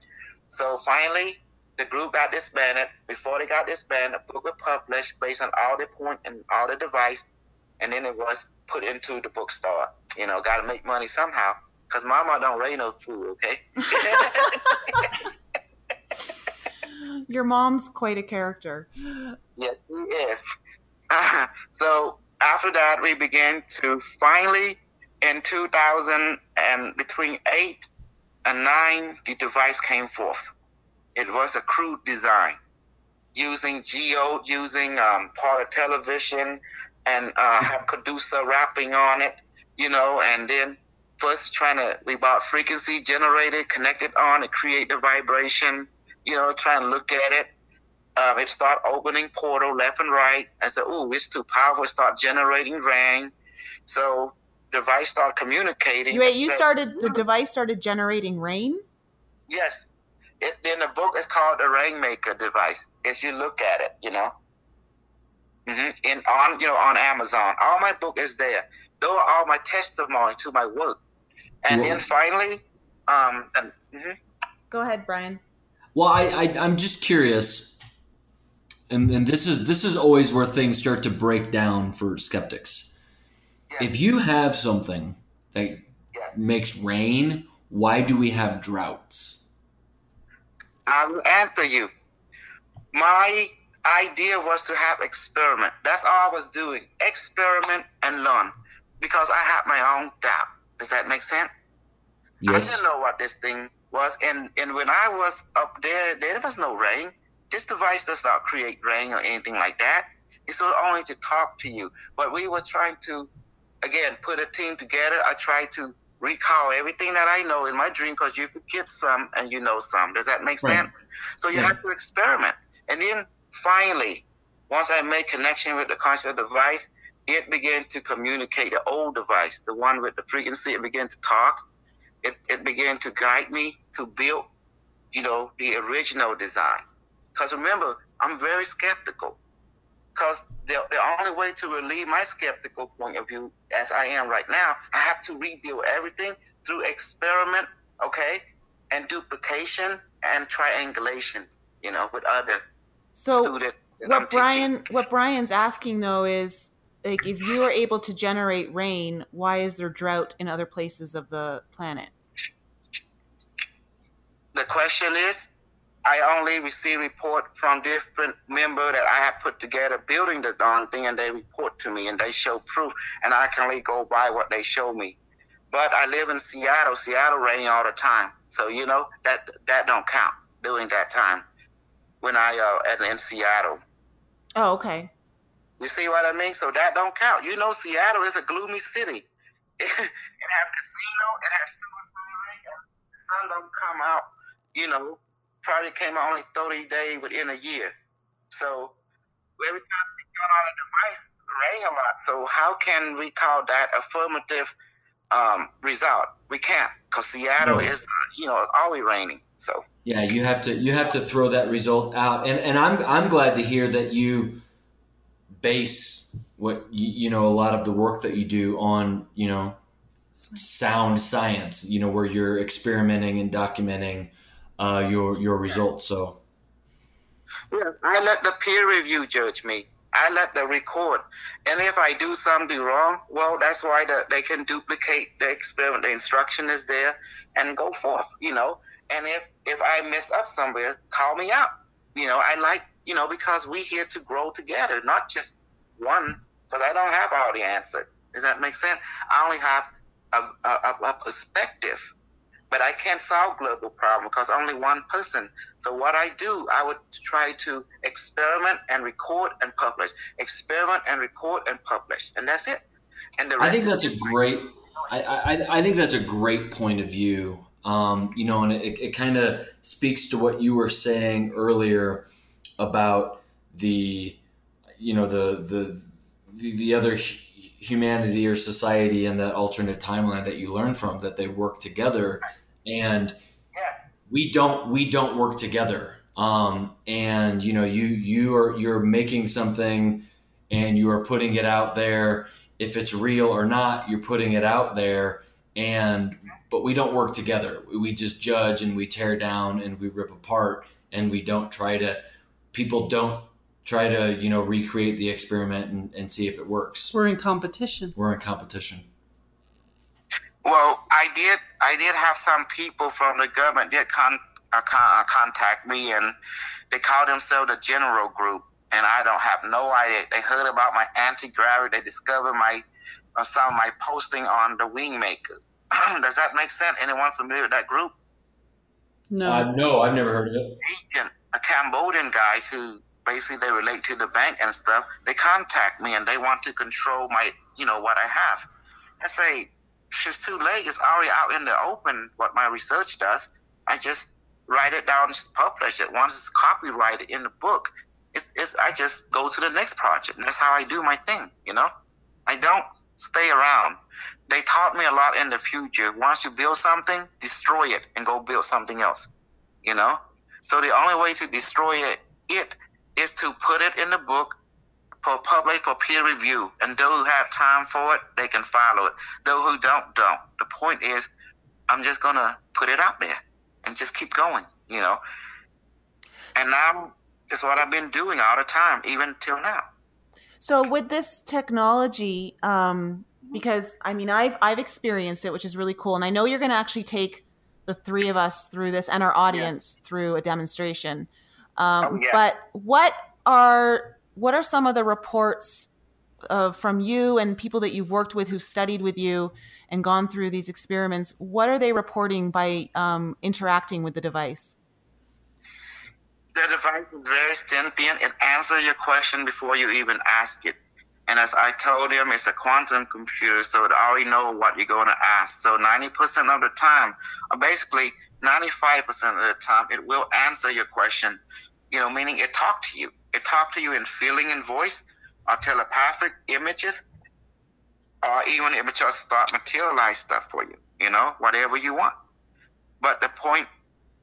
So finally, the group got disbanded. Before they got disbanded, a book was published based on all the point and all the device, and then it was put into the bookstore. You know, got to make money somehow, cause Mama don't raise no food. Okay. Your mom's quite a character. Yes, she is. Uh, so after that, we began to finally, in 2000 and between eight and nine, the device came forth it was a crude design using geo, using um, part of television, and uh, have producer rapping on it, you know, and then first trying to we bought frequency generated, connect it on, and create the vibration, you know, trying to look at it. Um, it start opening portal left and right. I said, "Oh, it's too powerful." Start generating rain. So device start communicating. Wait, you started the device started generating rain. Yes, it, in the book, it's called the Rainmaker device. As you look at it, you know, mm-hmm. in on you know on Amazon, all my book is there. Those are all my testimony to my work. And Whoa. then finally, um, and, mm-hmm. go ahead, Brian. Well, I, I I'm just curious, and and this is this is always where things start to break down for skeptics. Yeah. If you have something that yeah. makes rain, why do we have droughts? I will answer you. My idea was to have experiment. That's all I was doing. Experiment and learn. Because I had my own doubt. Does that make sense? Yes. I didn't know what this thing was. And, and when I was up there, there was no rain. This device does not create rain or anything like that. It's only to talk to you. But we were trying to, again, put a team together. I tried to recall everything that I know in my dream because you forget some and you know some. Does that make right. sense? So you yeah. have to experiment. And then finally, once I made connection with the conscious device, it began to communicate the old device, the one with the frequency. It began to talk. It, it began to guide me to build, you know, the original design. Because remember, I'm very skeptical because the, the only way to relieve my skeptical point of view, as I am right now, I have to rebuild everything through experiment, okay, and duplication and triangulation, you know, with other so what Brian what Brian's asking though is like if you are able to generate rain, why is there drought in other places of the planet? The question is, I only receive report from different member that I have put together building the darn thing, and they report to me and they show proof, and I can only go by what they show me. But I live in Seattle. Seattle raining all the time, so you know that that don't count during that time when I uh at, in Seattle. Oh, okay. You see what I mean? So that don't count. You know, Seattle is a gloomy city. It, it has casino, it has suicide rate, the sun don't come out. You know, probably came out only 30 days within a year. So every time we turn on a device, rain a lot. So how can we call that affirmative um, result? We can't, because Seattle No. is, you know, always raining. So Yeah, you have to you have to throw that result out, and and I'm I'm glad to hear that you base what you, you know a lot of the work that you do on you know sound science. You know where you're experimenting and documenting uh, your your results. So Yeah, I let the peer review judge me. I let the record. And if I do something wrong, well, that's why the, they can duplicate the experiment. The instruction is there and go forth, you know. And if, if I mess up somewhere, call me out. You know, I like, you know, because we here to grow together, not just one, because I don't have all the answer. Does that make sense? I only have a, a, a perspective. But I can't solve global problem because only one person. So what I do, I would try to experiment and record and publish. Experiment and record and publish, and that's it. And the I think that's a great. I, I, I think that's a great point of view. Um, you know, and it, it kind of speaks to what you were saying earlier about the, you know, the the the, the other humanity or society and that alternate timeline that you learn from that they work together, and Yeah. we don't we don't work together. Um, and you know, you you are you're making something, and you are putting it out there if it's real or not you're putting it out there and but we don't work together we just judge and we tear down and we rip apart and we don't try to people don't try to you know recreate the experiment and, and see if it works We're in competition. we're in competition Well, I did. I did have some people from the government did con, uh, con, uh, contact me, and they call themselves the General Group, and I don't have no idea. They heard about my anti gravity. They discovered my uh, some of my posting on the Wingmaker. Does that make sense? Anyone familiar with that group? No. uh, no i've never heard of it agent, a Cambodian guy who basically they relate to the bank and stuff. They contact me and they want to control my, you know, what I have. I say, it's too late. It's already out in the open what my research does. I just write it down, just publish it. Once it's copyrighted in the book, it's, it's I just go to the next project. And that's how I do my thing, you know? I don't stay around. They taught me a lot in the future. Once you build something, destroy it and go build something else, you know? So the only way to destroy it, it is to put it in the book for public for peer review. And those who have time for it, they can follow it. Those who don't, don't. The point is, I'm just gonna put it out there and just keep going, you know. And now it's what I've been doing all the time, even till now. So with this technology, um, because I mean, I've I've experienced it, which is really cool, and I know you're going to actually take the three of us through this and our audience through a demonstration. Um, Oh, yes. But what are what are some of the reports uh, from you and people that you've worked with who studied with you and gone through these experiments? What are they reporting by um, interacting with the device? The device is very sentient. It answers your question before you even ask it. And as I told him, it's a quantum computer, so it already knows what you're going to ask. So 90% of the time, basically 95% of the time, it will answer your question. You know, meaning it talk to you. It talk to you in feeling and voice, or telepathic images, or even it will just start materialize stuff for you. You know, whatever you want. But the point,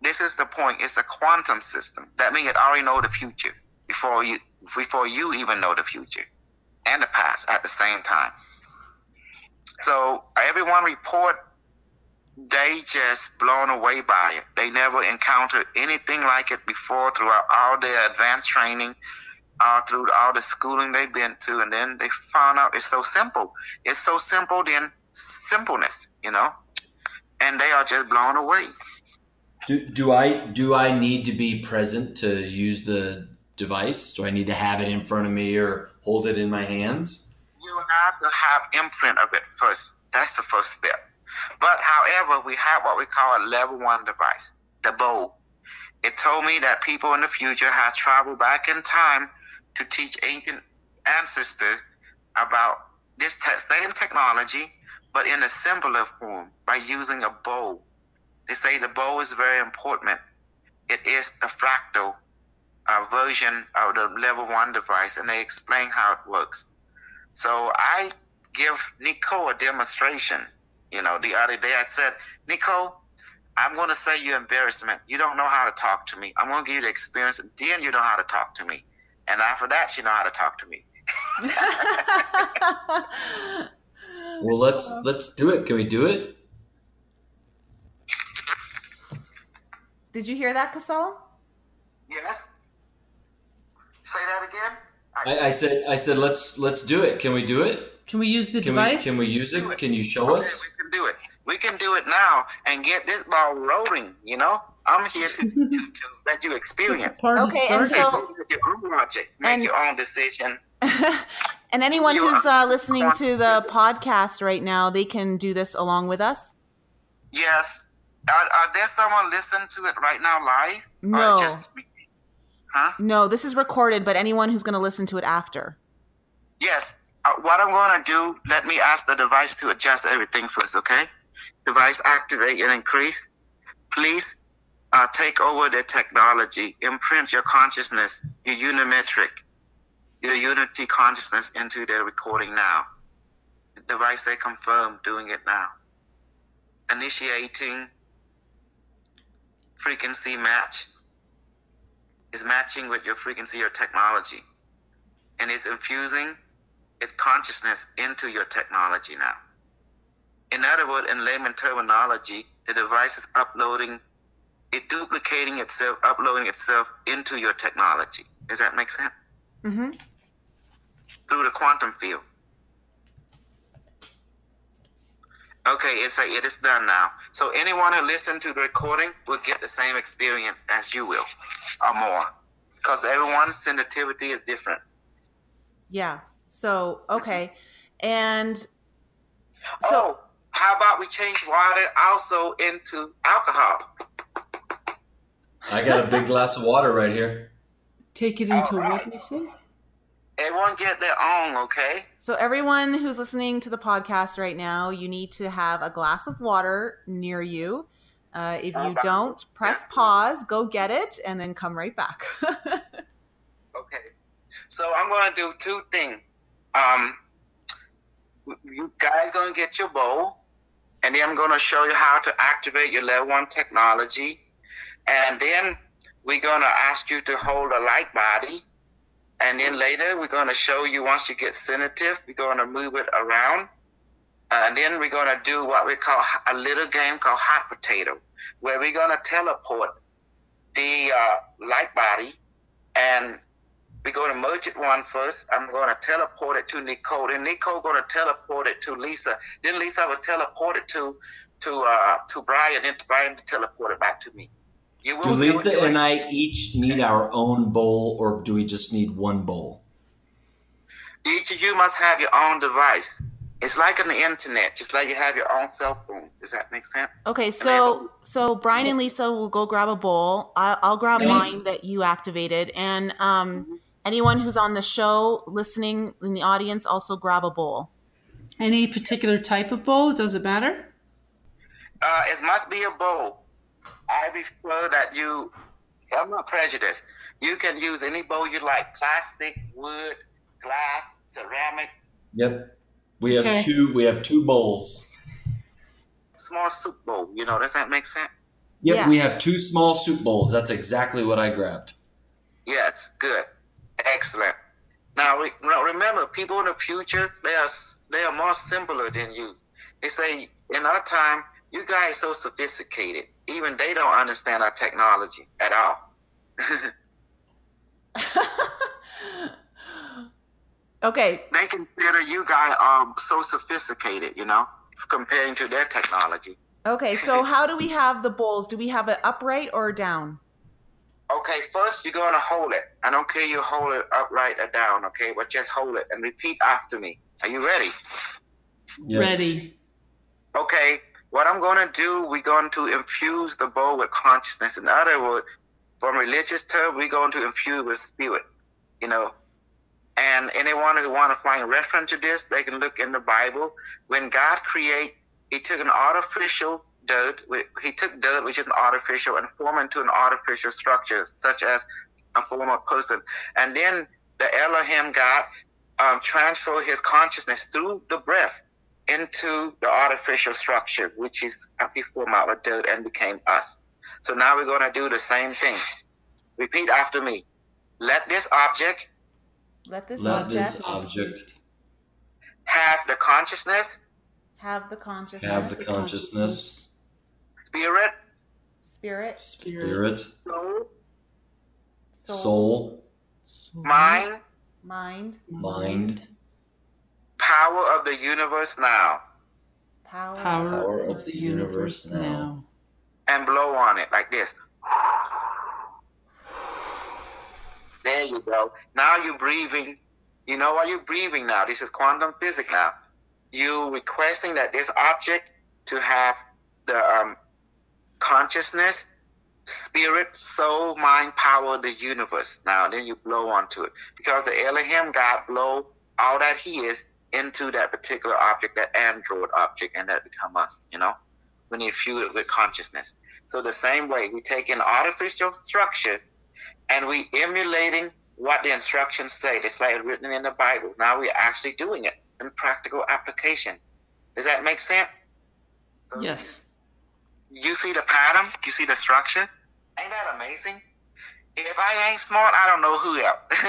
this is the point. It's a quantum system. That means it already know the future before you before you even know the future and the past at the same time. So everyone report they just blown away by it. They never encountered anything like it before throughout all their advanced training. uh, through all the schooling they've been to, and then they found out it's so simple. It's so simple, then simpleness, you know, and they are just blown away. Do, do I do I need to be present to use the device? Do I need to have it in front of me or hold it in my hands? You have to have imprint of it first. That's the first step. But however, we have what we call a level one device, the bow. It told me that people in the future have traveled back in time to teach ancient ancestors about this same technology, but in a simpler form by using a bow. They say the bow is very important. It is a fractal uh, version of the level one device, and they explain how it works. So I give Nico a demonstration. You know, the other day I said, Nicole, I'm going to say you embarrassment. You don't know how to talk to me. I'm going to give you the experience, and then you know how to talk to me. And after that, she know how to talk to me. well, let's let's do it. Can we do it? Did you hear that, Kosol? Yes. Say that again. I, I, said I said let's let's do it. Can we do it? Can we use the can device? We, can we use it? Can you show okay, us? We can do it. We can do it now and get this ball rolling. You know, I'm here to, to, to let you experience. Okay, and so make your own logic, make and, your own decision. and anyone who's uh, listening to the podcast right now, they can do this along with us. Yes. Are, are there someone listening to it right now live? No. Just, huh? No, this is recorded, but anyone who's going to listen to it after. Yes. Uh, what I'm going to do, let me ask the device to adjust everything first, okay? Device activate and increase. Please uh, take over the technology. Imprint your consciousness, your unimetric, your unity consciousness into the recording now. The device say confirm doing it now. Initiating frequency match is matching with your frequency or technology. And it's infusing its consciousness into your technology now. In other words, in layman terminology, the device is uploading, it duplicating itself, uploading itself into your technology. Does that make sense? Mm-hmm. Through the quantum field. Okay, it's a, it is done now. So anyone who listens to the recording will get the same experience as you will, or more, because everyone's sensitivity is different. Yeah. So okay, and so, oh, how about we change water also into alcohol? I got a big glass of water right here. Take it into All right. what you say? Everyone get their own, okay? So everyone who's listening to the podcast right now, you need to have a glass of water near you. Uh, if you don't, press pause, go get it, and then come right back. Okay. So I'm going to do two things. Um, you guys to get your bowl, and then I'm to show you how to activate your level one technology, and then we're to ask you to hold a light body, and then later we're to show you once you get sensitive, we're to move it around, and then we're to do what we call a little game called hot potato, where we're to teleport the uh, light body and we're going to merge it one first. I'm going to teleport it to Nicole. Then Nicole going to teleport it to Lisa. Then Lisa will teleport it to to uh, to Brian. Then Brian to teleport it back to me. You Do will be able to Lisa do and. I each need our own bowl, or do we just need one bowl? Each of you must have your own device. It's like on the internet, just like you have your own cell phone. Does that make sense? okay, so so Brian and Lisa will go grab a bowl. I, I'll grab Okay. mine that you activated, and um, anyone who's on the show listening in the audience also grab a bowl. Any particular type of bowl? Does it matter? Uh, it must be a bowl. I prefer that you. I'm not prejudiced. You can use any bowl you like: plastic, wood, glass, ceramic, Yep. We have Okay. two. We have two bowls. small soup bowl. You know, does that make sense? Yep. Yeah. We have two small soup bowls. That's exactly what I grabbed. Yeah, it's good. Excellent. Now, re- now remember, people in the future, they are they are more simpler than you. They say in our time, you guys so sophisticated. Even they don't understand our technology at all. Okay. They consider you guys um so sophisticated, you know, comparing to their technology. Okay. So how do we have the bowls? Do we have it upright or down? Okay, first you're gonna hold it. I don't care you hold it upright or down, okay? But just hold it and repeat after me. Are you ready? Yes. Ready. Okay, what I'm gonna do, we're going to infuse the bowl with consciousness. In other words, from religious term, we're going to infuse with spirit, you know. And anyone who want to find reference to this, they can look in the Bible. When God create, He took an artificial dirt. He took dirt, which is an artificial, and formed into an artificial structure, such as a form of person. And then the Elohim God um, transferred His consciousness through the breath into the artificial structure, which is we formed out of dirt and became us. So now we're going to do the same thing. Repeat after me. Let this object Let this Let object this object have the consciousness, have the consciousness, have the consciousness, spirit, spirit, Spirit. spirit, soul, soul, soul, mind, mind, mind, power of the universe now, power, Power, Power of the universe now. and blow on it like this. There you go. Now you're breathing. You know why you're breathing now. This is quantum physics now. You requesting that this object to have the um, consciousness, spirit, soul, mind, power, the universe. Now then you blow onto it. Because the Elohim God blow all that he is into that particular object, that android object, and that become us, you know? When you fuel it with consciousness. So the same way, we take an artificial structure and we emulating what the instructions say. It's like written in the Bible. Now we're actually doing it in practical application. Does that make sense? Yes. You see the pattern? You see the structure? Ain't that amazing? If I ain't smart, I don't know who else.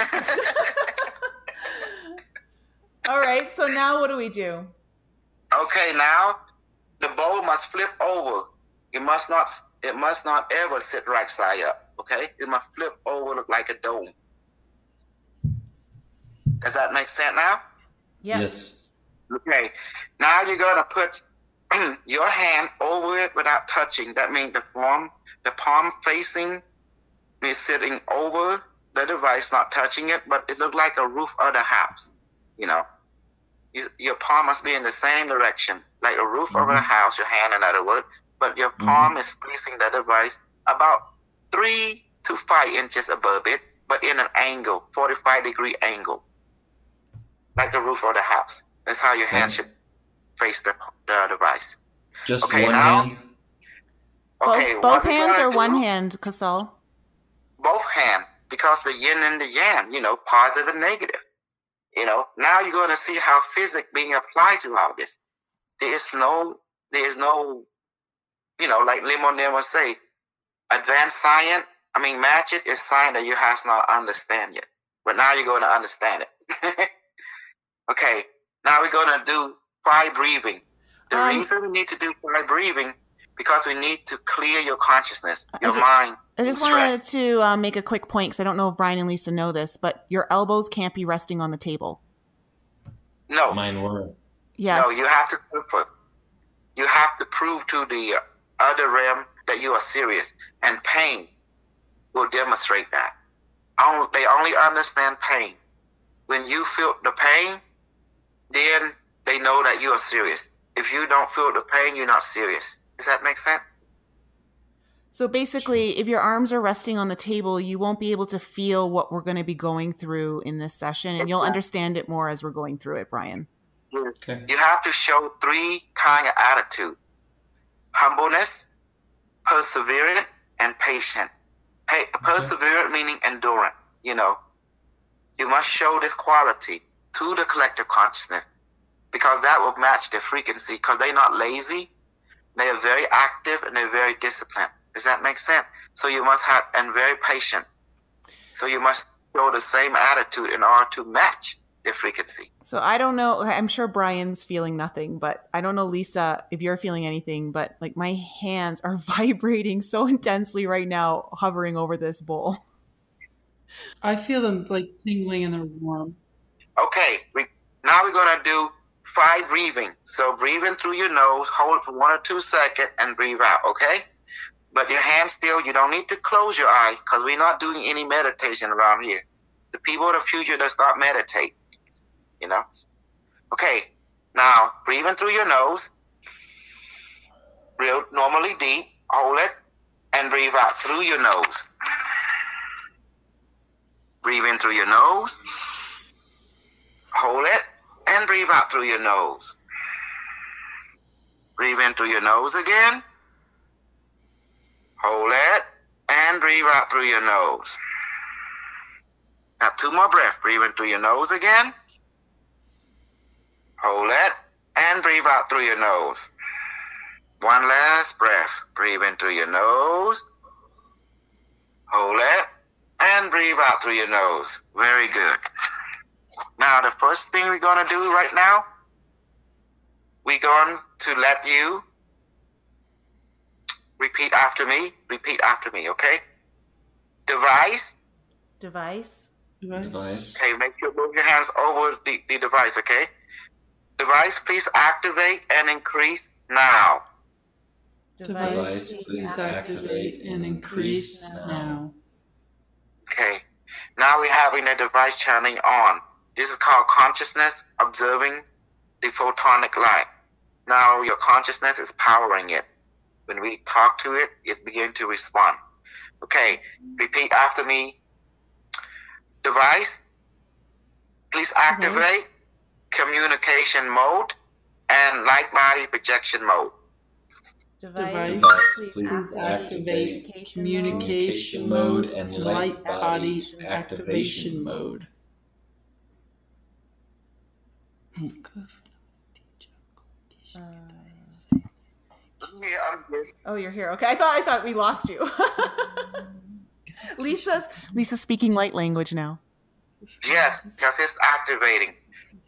All right. So now what do we do? okay, now the bowl must flip over. It must not. It must not ever sit right side up. Okay, it must flip over look like a dome. Does that make sense now? Yeah. yes, Okay. Now you're gonna put your hand over it without touching. That means the palm, the palm facing, is sitting over the device, not touching it, but it look like a roof of the house. You know, You- your palm must be in the same direction, like a roof over the mm-hmm. house. Your hand, in other words, but your mm-hmm. palm is facing the device about three to five inches above it, but in an angle, forty-five degree angle, like the roof of the house. That's how your hand Okay. should face the, the device. just Okay, one now- hand. Okay, both what both we're hands gonna or one hand, Kosol? both hands because the yin and the yang, you know, positive and negative. You know, now you're going to see how physics being applied to all this. There is no, there is no, you know, like Limon Nemo say, advanced science. I mean, magic is science that you has not understand yet, but now you're going to understand it. okay, now we're going to do fire breathing. The Um, reason we need to do fire breathing because we need to clear your consciousness, your Okay. mind. I just from wanted stress. to uh, make a quick point because I don't know if Brian and Lisa know this, but your elbows can't be resting on the table. No, Mine were. Yes. No, you have to prove You have to prove to the other realm that you are serious, and pain will demonstrate that. They only understand pain. When you feel the pain, then they know that you are serious. If you don't feel the pain, you're not serious. Does that make sense? So basically, if your arms are resting on the table, you won't be able to feel what we're going to be going through in this session, and you'll understand it more as we're going through it, Brian. Okay. You have to show three kind of attitude: humbleness, perseverant, and patient. Hey, mm-hmm. perseverant meaning endurance. You know, you must show this quality to the collective consciousness because that will match their frequency. Because they're not lazy, they are very active and they're very disciplined. Does that make sense? So you must have and very patient. So you must show the same attitude in order to match their frequency. So I don't know. I'm sure Brian's feeling nothing, but I don't know, Lisa, if you're feeling anything. But like my hands are vibrating so intensely right now, hovering over this bowl. I feel them like tingling and they're warm. Okay, we, now we're gonna do five breathing. So breathe in through your nose, hold for one or two seconds, and breathe out. Okay. But your hands still, you don't need to close your eye because we're not doing any meditation around here. The people of the future does not meditate. You know. Okay. Now breathe in through your nose, real normally deep. Hold it and breathe out through your nose. Breathe in through your nose. Hold it and breathe out through your nose. Breathe in through your nose again. Hold it and breathe out through your nose. Now, two more breaths. Breathe in through your nose again. Hold it and breathe out through your nose. One last breath. Breathe in through your nose. Hold it and breathe out through your nose. Very good. Now, the first thing we're going to do right now, we're going to let you repeat after me. Repeat after me, okay? Device. Device. Device. Okay, make sure move your hands over the, the device, okay? Device, please activate and increase now. Device, please activate and increase now. Okay. Now we're having the device channeling on. This is called consciousness observing the photonic light. Now your consciousness is powering it. When we talk to it, it begins to respond. Okay, repeat after me. Device, please mm-hmm. activate communication mode and light body projection mode. Device, Device, please please activate activate communication mode and light body activation mode. Good. Oh, you're here. Okay, I thought I thought we lost you. Lisa's Lisa's speaking light language now. Yes, because it's activating.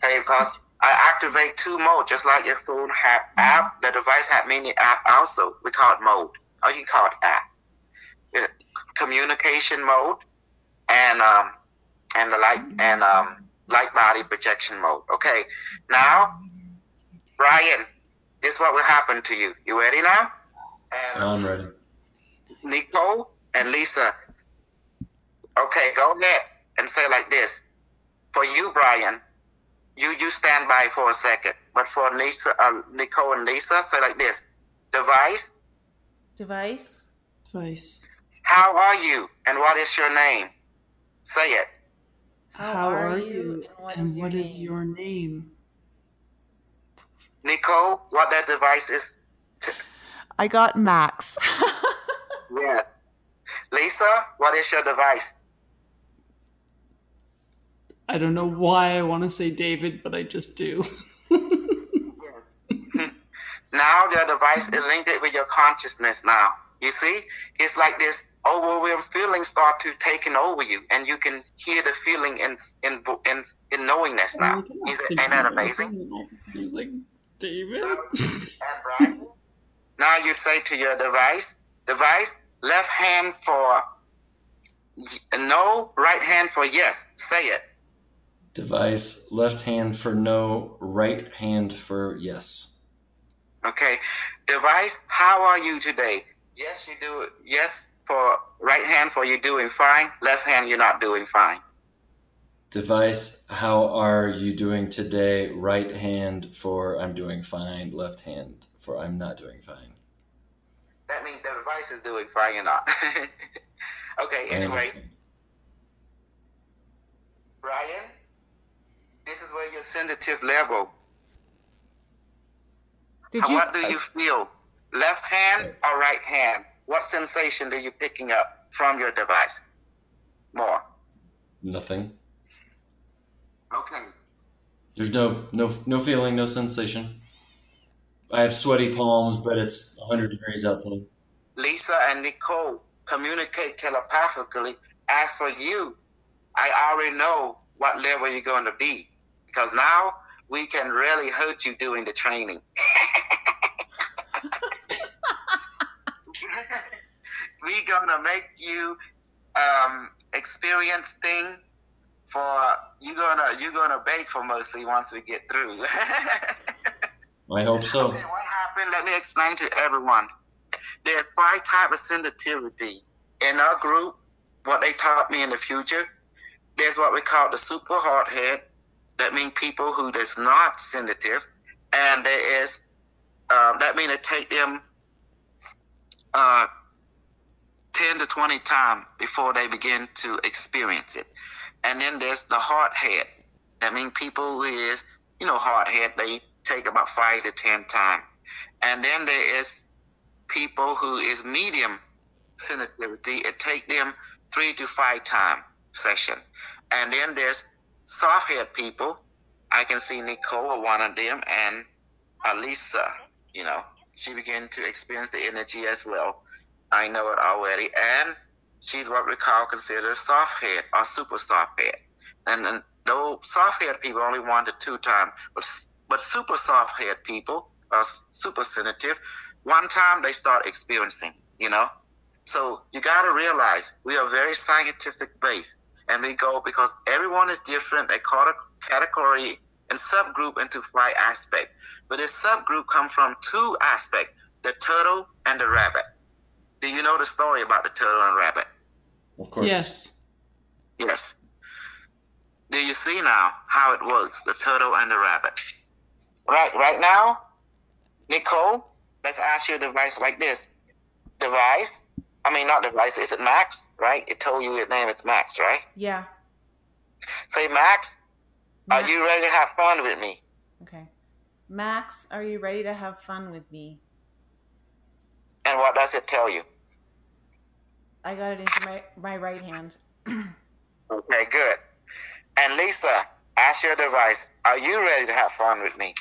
Okay, because I activate two modes, just like your phone have app. The device have many app also. We call it mode, or you call it app. Communication mode and um and the light and um light body projection mode. Okay, now Brian, this is what will happen to you. You ready now? And I'm ready. Nicole and Lisa. Okay, go ahead and say like this. For you, Brian, you you stand by for a second. But for Lisa, uh, Nicole and Lisa, say like this. Device, Device. Device. how are you and what is your name? Say it. How, are you? And what is your name? Nicole, what that device is? I got Max. Yeah. Lisa, what is your device? I don't know why I want to say David, but I just do. Now the device is linked with your consciousness now. You see? It's like this overwhelming feeling start to taking over you and you can hear the feeling in in in, in knowingness now. Is it, ain't that amazing? Like David. And Brian, now you say to your device, device, left hand for no, right hand for yes. Say it. Device, left hand for no, right hand for yes. Okay. Device, how are you today? Yes, you do. Yes, for right hand for you doing fine. Left hand, you're not doing fine. Device, how are you doing today? Right hand for I'm doing fine. Left hand for I'm not doing fine. That means the device is doing fine, you're not. okay, anyway, Brian, this is where your sensitive level. Did And you? what do you feel? Left hand or right hand? What sensation are you picking up from your device? More. Nothing. Okay. There's no no no feeling, no sensation. I have sweaty palms, but it's 100 degrees outside. Lisa and Nicole communicate telepathically. As for you, I already know what level you're going to be because now we can really hurt you doing the training. we gonna make you um, experience thing for you're gonna you're gonna beg for mercy once we get through. I hope so. Okay, what happened? Let me explain to everyone. There's five types of sensitivity. In our group, what they taught me in the future, there's what we call the super hard head. That means people who is not sensitive, and there is um, that means it take them uh, ten to twenty times before they begin to experience it. And then there's the hard head. That means people who is you know hard head. They take about five to ten times. And then there is people who is medium sensitivity. It take them three to five time session. And then there's soft head people. I can see Nicole, one of them, and Alisa. You know, she began to experience the energy as well. I know it already. And she's what we call considered soft head or super soft head. And, and though soft head people only to two times, but but super soft head people are super sensitive. One time they start experiencing, you know. So you got to realize we are very scientific based, and we go because everyone is different. They call it category and subgroup into five aspect. But this subgroup come from two aspect: the turtle and the rabbit. Do you know the story about the turtle and rabbit? Of course. Yes. Yes. Do you see now how it works, the turtle and the rabbit? Right, right now, Nicole, let's ask your device like this. Device, I mean not device, is it Max, right? It told you your name is Max, right? Yeah. Say Max, Ma- are you ready to have fun with me? Okay. Max, are you ready to have fun with me? And what does it tell you? I got it into my, my right hand. Okay, good. And Lisa, ask your device, are you ready to have fun with me?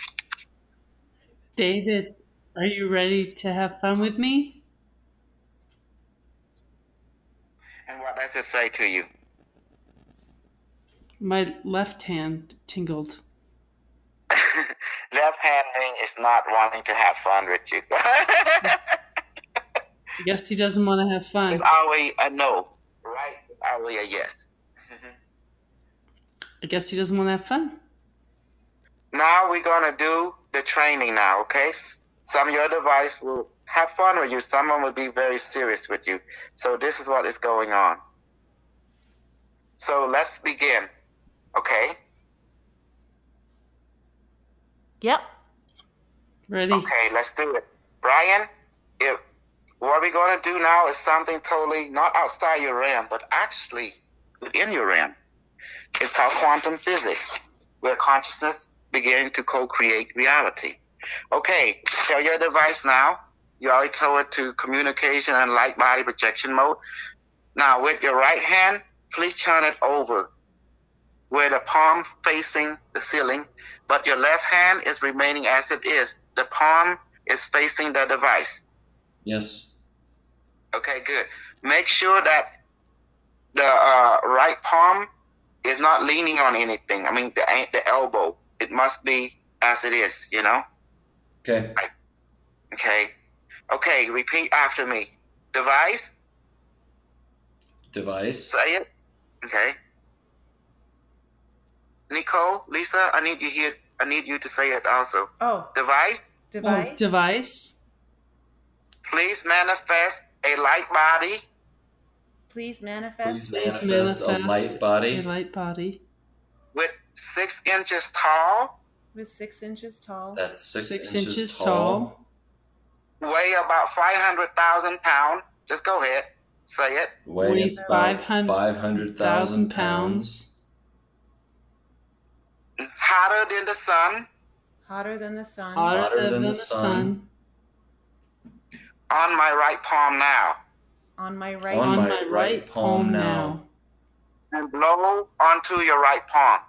David, are you ready to have fun with me? And what does it say to you? My left hand tingled. Left hand ring is not wanting to have fun with you. I guess he doesn't want to have fun. it's always a no, right? It's always a yes. Mm-hmm. I guess he doesn't want to have fun. Now we're gonna do the training now, okay? Some of your device will have fun with you, Someone will be very serious with you. So this is what is going on. So let's begin, okay? Yep. Ready? Okay, let's do it. Brian, if what we're gonna do now is something totally not outside your realm, but actually within your realm. It's called quantum physics, where consciousness begins to co-create reality. Okay, tell your device now. You already told it to communication and light body projection mode. Now, with your right hand, please turn it over where the palm facing the ceiling, but your left hand is remaining as it is. The palm is facing the device. Yes. Okay, good. Make sure that the uh, right palm is not leaning on anything. I mean, the the elbow. It must be as it is. You know. Okay. Okay. Okay. Repeat after me. Device. Device. Say it. Okay. Nicole, Lisa, I need you here. I need you to say it also. Oh, Device. device. Oh, device. Please manifest a light body Please manifest. Please Please manifest a light body. A light body. with six inches tall, with six inches tall. That's six, Six, inches, inches, tall. tall. weigh about 500,000 pounds. Just go ahead. Say it. Weighs Weighs about 500,000 500,000 pounds. Hotter than the sun. Hotter than the sun. Hotter than the sun. On my right palm now. on my right. On On my my right right palm palm now. now. And blow onto your right palm.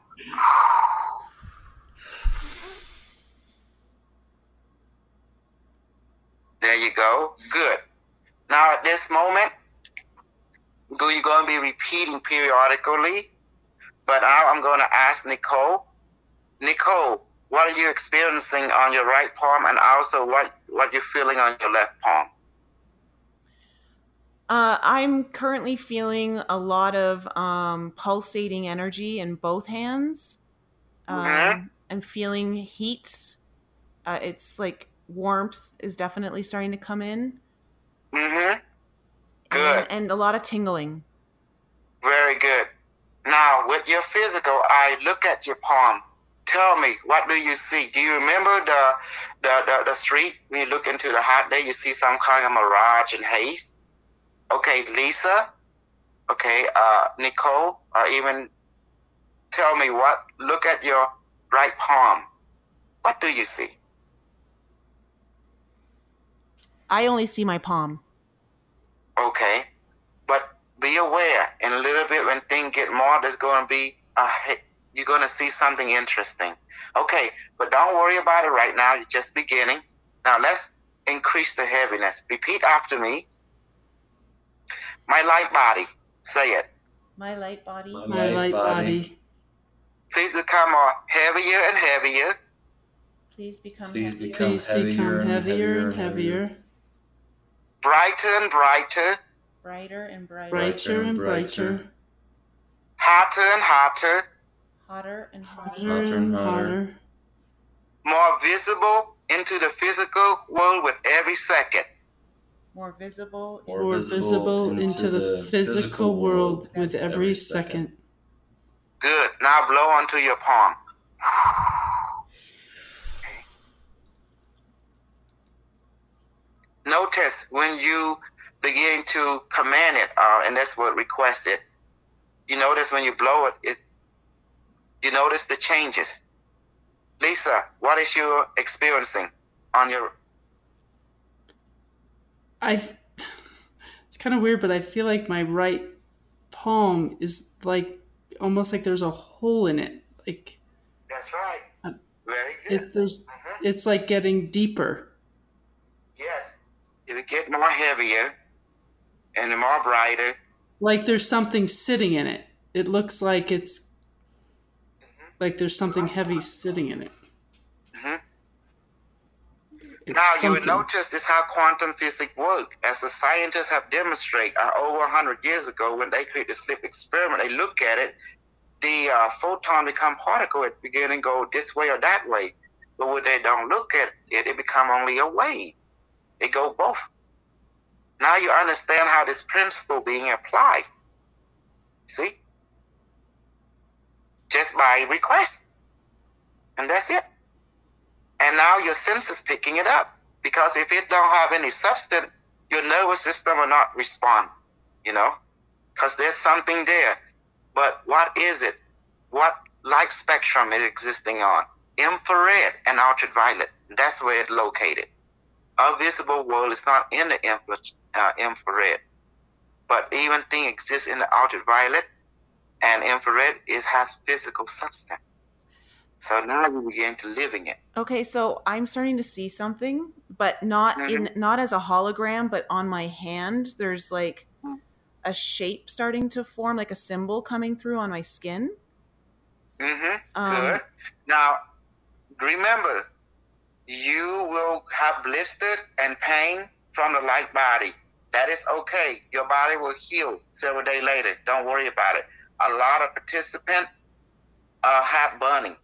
There you go. Good. Now at this moment, you're going to be repeating periodically. But now I'm going to ask Nicole. Nicole, what are you experiencing on your right palm, and also what what you're feeling on your left palm? Uh, I'm currently feeling a lot of um, pulsating energy in both hands. Um. I'm feeling heat. Uh, it's like warmth is definitely starting to come in. Mm-hmm. Good. And, and a lot of tingling. Very good. Now, with your physical eye, look at your palm. Tell me, what do you see? Do you remember the the, the, the street? When you look into the hot day, you see some kind of mirage and haze. Okay, Lisa. Okay, uh, Nicole, or even tell me what. Look at your right palm. What do you see? I only see my palm. Okay, but be aware. In a little bit, when things get more, there's going to be a hit. You're going to see something interesting. Okay, but don't worry about it right now. You're just beginning. Now let's increase the heaviness. Repeat after me. My light body. Say it. My light body. My My light body. Please become more heavier and heavier. Please become Please heavier. become- Please heavier become and heavier heavier and and heavier. heavier, Brighter and brighter. brighter and brighter. brighter and brighter. brighter, Hotter and hotter. Hotter and hotter. hotter and hotter. hotter, More visible into the physical world with every second. More visible. More more visible visible into into the the physical physical world world with every every second. second. Good. Now blow onto your palm. Notice when you begin to command it, uh, and that's what requested. You notice when you blow it, it you notice the changes. Lisa, what is you experiencing on your? I. It's kind of weird, but I feel like my right palm is like almost like there's a hole in it. Like That's right. Uh, Very good. it, there's, Mhm. it's like getting deeper. Yes. It will get more heavier and more brighter. Like there's something sitting in it. It looks like it's like there's something heavy sitting in it. It's Now you will notice this how quantum physics work. As the scientists have demonstrated uh, over 100 years ago when they created the slit experiment, they look at it, the uh, photon become particle, it begin and go this way or that way. But when they don't look at it, it become only a wave. It go both. Now you understand how this principle being applied. See? Just by request. And that's it. And now your senses picking it up. Because if it don't have any substance, your nervous system will not respond, you know? Because there's something there. But what is it? What light spectrum is existing on? Infrared and ultraviolet. That's where it's located. Our visible world is not in the uh, infrared. But even thing exists in the ultraviolet and infrared is has physical substance. So now you begin to living it. Okay, so I'm starting to see something, but not in not as a hologram, but on my hand. There's like a shape starting to form, like a symbol coming through on my skin. Mm-hmm. Um, Good. Now, remember, you will have blister and pain from the light body. That is okay. Your body will heal several days later. Don't worry about it. A lot of participants uh, have burning.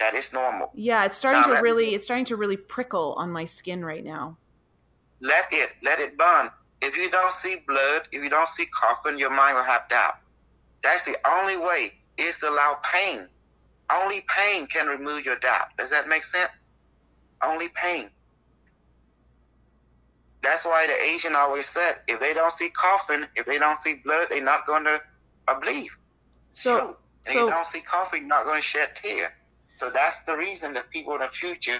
That is normal. Yeah, it's starting Now to really it's starting to really prickle on my skin right now. Let it, let it burn. If you don't see blood, if you don't see coughing, your mind will have doubt. That's the only way is to allow pain. Only pain can remove your doubt. Does that make sense? Only pain. That's why the Asian always said, if they don't see coughing, if they don't see blood, they're not going to believe. So- so- you don't see coughing, you're not going to shed tear. So that's the reason that people in the future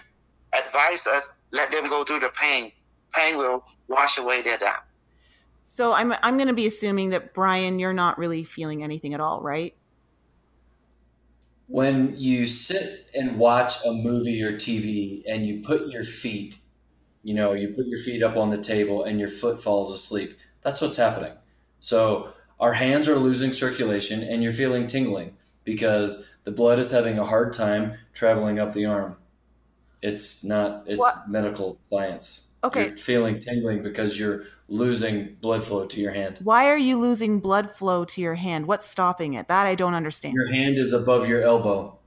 advise us, let them go through the pain. Pain will wash away their doubt. So I'm I'm going to be assuming that Brian, you're not really feeling anything at all, right? When you sit and watch a movie or TV and you put your feet, you know, you put your feet up on the table and your foot falls asleep, that's what's happening. So our hands are losing circulation and you're feeling tingling because the blood is having a hard time traveling up the arm. It's not, it's What? medical science. Okay. You're feeling tingling because you're losing blood flow to your hand. Why are you losing blood flow to your hand? What's stopping it? That I don't understand. Your hand is above your elbow.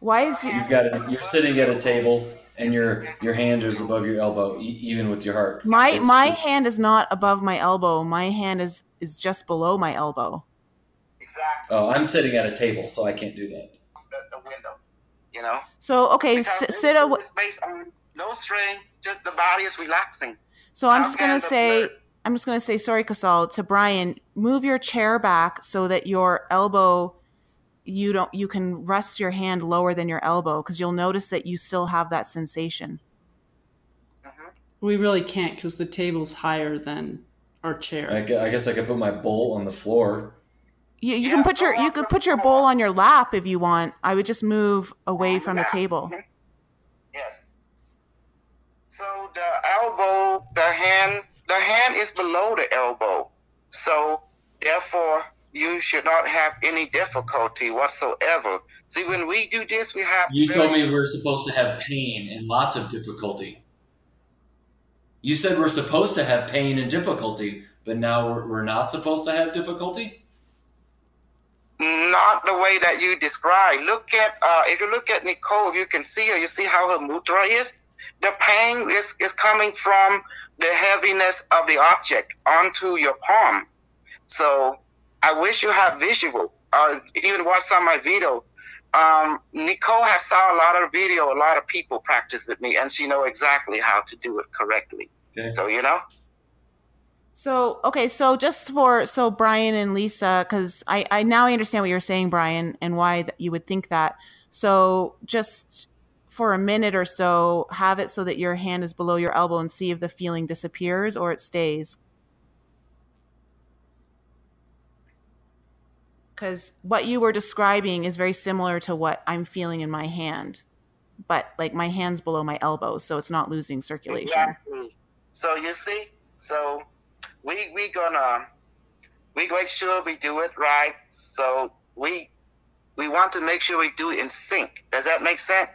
Why is you, You've got a, you're sitting at a table and your your hand is above your elbow, e- even with your heart. my It's my just- hand is not above my elbow. My hand is is just below my elbow. Exactly. oh, I'm sitting at a table, so I can't do that. The, the window. You know. So okay, s- sit. A, is based on no strain, just the body is relaxing. so I'm How just gonna say. blood- I'm just gonna say sorry, Kosol, to Brian. Move your chair back so that your elbow. You don't. You can rest your hand lower than your elbow because you'll notice that you still have that sensation. Mhm. We really can't because the table's higher than our chair. I guess I could put my bowl on the floor. You, you Yeah, can put your go you could put your bowl on your lap if you want. I would just move away from the table. Mhm. Yes. So the elbow, the hand, the hand is below the elbow. So therefore, you should not have any difficulty whatsoever. See, when we do this, we have. You told me we're supposed to have pain and lots of difficulty. You said we're supposed to have pain and difficulty, but now we're, we're not supposed to have difficulty? Not the way that you describe. Look at uh, if you look at Nicole, you can see her. You see how her mudra is. The pain is is coming from the heaviness of the object onto your palm. So I wish you had visual or even watch some of my video. Um, Nicole has saw a lot of video. A lot of people practice with me, and she know exactly how to do it correctly. Okay. So you know. So okay, so just for so Brian and Lisa, because I I now I understand what you're saying, Brian, and why th- you would think that. So just for a minute or so, have it so that your hand is below your elbow and see if the feeling disappears or it stays. Because what you were describing is very similar to what I'm feeling in my hand, but like my hand's below my elbow, so it's not losing circulation. Exactly. So you see, so we we gonna we make sure we do it right. So we we want to make sure we do it in sync. Does that make sense?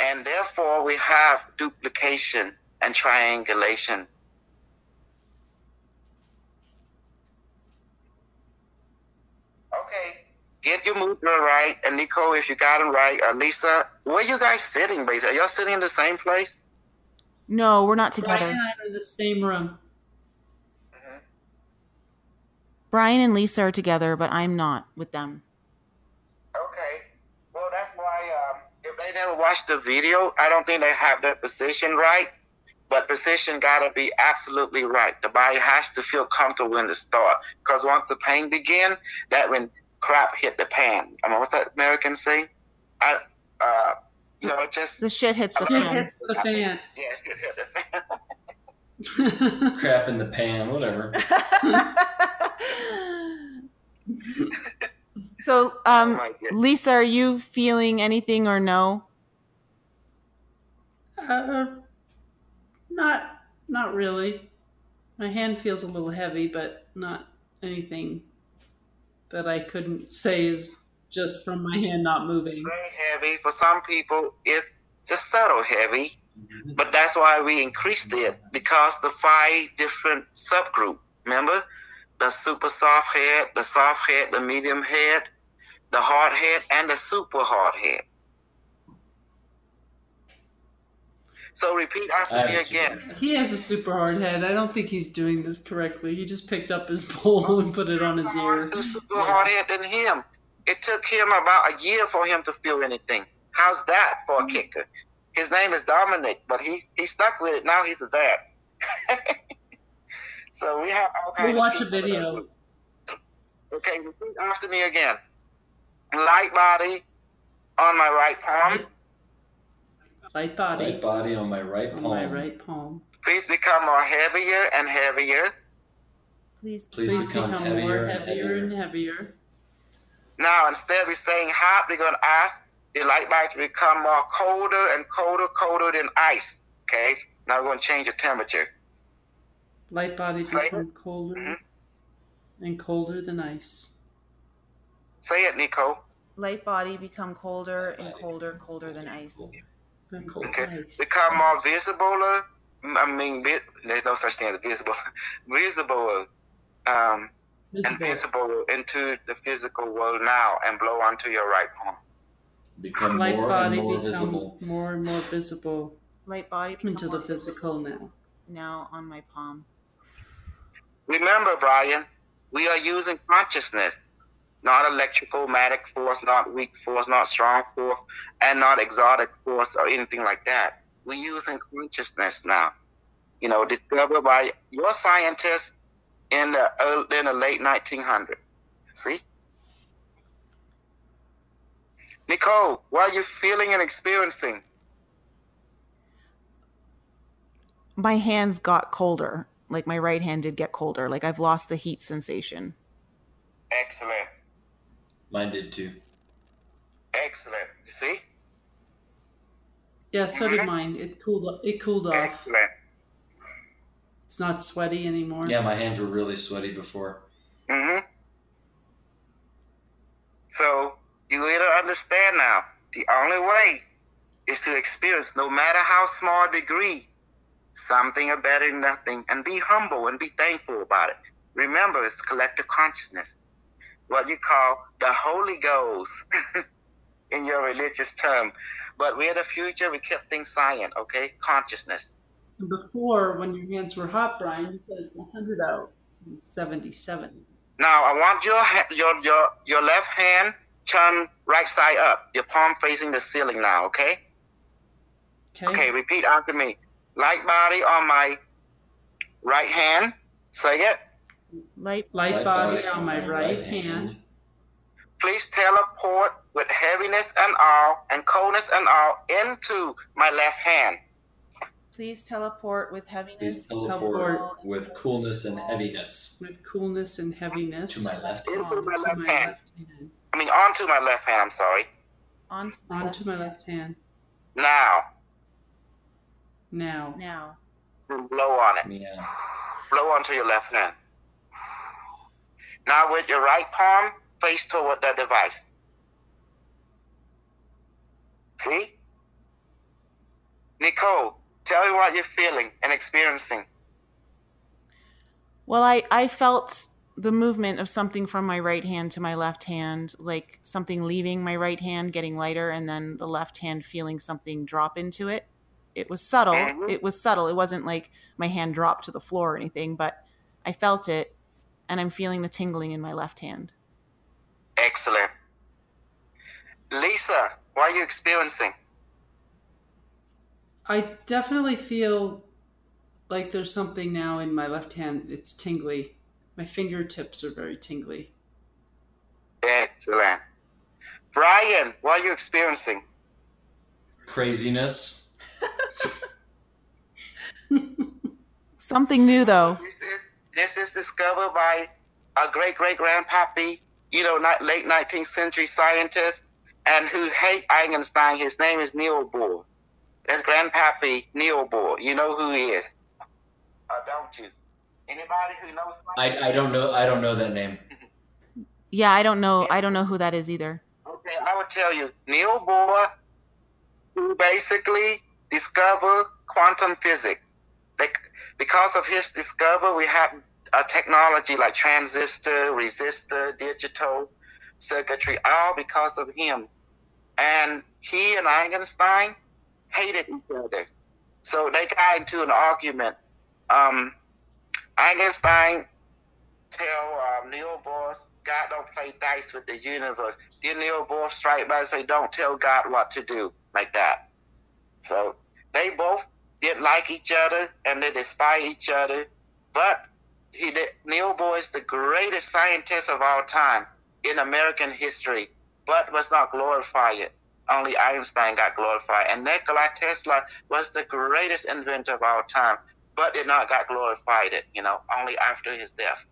And therefore we have duplication and triangulation. Okay. Get your mudra right, and Nico, if you got them right, or Lisa, where you guys sitting, basically? Are y'all sitting in the same place? No, we're not together. and I are in the same room. Mhm. Brian and Lisa are together, but I'm not with them. Okay. Well, that's why um, if they never watched the video, I don't think they have their position right. But position gotta be absolutely right. The body has to feel comfortable in the start. Because once the pain begin, that when crap hit the pan. I mean, what's that American saying? I, uh, you know, just The shit hits the It fan. hits the fan. yes, it hit the fan. Crap in the pan, whatever. so, Oh um. Lisa, are you feeling anything or no? uh, not, not really. My hand feels a little heavy, but not anything that I couldn't say is just from my hand not moving. Very heavy. For some people, it's just subtle heavy. Mm-hmm. But that's why we increased it because the five different subgroup. Remember, the super soft head, the soft head, the medium head, the hard head, and the super hard head. So repeat after me have a super- again. He has a super hard head. I don't think he's doing this correctly. He just picked up his bowl and put it on his ear. Super hard head than him. It took him about a year for him to feel anything. How's that for a mm-hmm. kicker? His name is Dominic, but he he stuck with it. Now he's a dad. so we have all kinds We'll of watch a people that- video. Okay, repeat after me again. Light body on my right palm. Light body Right body on my right palm. on palm. my right palm. Please become more heavier and heavier. Please, Please, Please become, become heavier, more and heavier heavier. and heavier. Now, instead of we saying hot, we're going to ask the light body to become more colder and colder, colder than ice. Okay? Now we're going to change the temperature. Light body Say it. become colder Mhm. and colder than ice. Say it, Nico. light body become colder and colder, colder than ice. Okay. Become more visible. I mean, there's no such thing as visible. visible. Um, and visible into the physical world now and blow onto your right palm. Become Light more body and more visible. More and more visible. Light body into the physical now. Now on my palm. Remember, Brian, we are using consciousness, not electrical, magnetic force, not weak force, not strong force, and not exotic force or anything like that. We're using consciousness now. You know, discovered by your scientists in the early, in the late 1900s. See? Nicole, what are you feeling and experiencing? My hands got colder. Like my right hand did get colder. Like I've lost the heat sensation. Excellent. Mine did too. Excellent. See? Yeah, so did mm-hmm. mine. It cooled. It cooled off. Excellent. It's not sweaty anymore. Yeah, my hands were really sweaty before. Mm-hmm. So you either understand now. The only way is to experience, no matter how small a degree, something or better than nothing, and be humble and be thankful about it. Remember, it's collective consciousness, what you call the Holy Ghost in your religious term. But we're the future. We kept things silent. Okay, consciousness before, when your hands were hot, Brian, you said it's 100 out, 77. Now I want your your your your left hand turn right side up, your palm facing the ceiling now. Okay. Okay. Okay. Repeat after me. Light body on my right hand. Say it. Light, light, light body, body on my right, right hand. hand. Please teleport with heaviness and all and coldness and all into my left hand. Please teleport with heaviness. Please teleport with coolness and heaviness. With coolness and heaviness. To my left hand. Into my left, my hand. left hand. I mean, onto my left hand, I'm sorry. Onto, onto my left hand. Now. Now. Now. Blow on it. Yeah. Blow onto your left hand. Now with your right palm, face toward the device. See? Nicole, Tell me what you're feeling and experiencing. Well, I, I felt the movement of something from my right hand to my left hand, like something leaving my right hand, getting lighter, and then the left hand feeling something drop into it. It was subtle. Mm-hmm. It was subtle. It wasn't like my hand dropped to the floor or anything, but I felt it, and I'm feeling the tingling in my left hand. Excellent. Lisa, what are you experiencing? I definitely feel like there's something now in my left hand. It's tingly. My fingertips are very tingly. Excellent. Brian, what are you experiencing? Craziness. something new, though. This is, this is discovered by a great great grandpappy, you know, not late 19th century scientist, and who hate Einstein. His name is Neil Bohr. That's Grandpappy Neil Bohr. You know who he is, uh, don't you? Anybody who knows? I, I don't know. I don't know that name. yeah, I don't know. I don't know who that is either. Okay, I will tell you. Neil Bohr, who basically discovered quantum physics. Like, because of his discovery, we have a technology like transistor, resistor, digital circuitry, all because of him. And he and Einstein hated each other. So they got into an argument. Um, Einstein tell um, Neil Bohr, God don't play dice with the universe. Then Neil Bohr strike back and say, don't tell God what to do, like that. So they both didn't like each other and they despise each other. But he, Neil Bohr is the greatest scientist of all time in American history, but was not glorified only Einstein got glorified. And Nikola Tesla was the greatest inventor of all time, but did not got glorified it, you know, only after his death.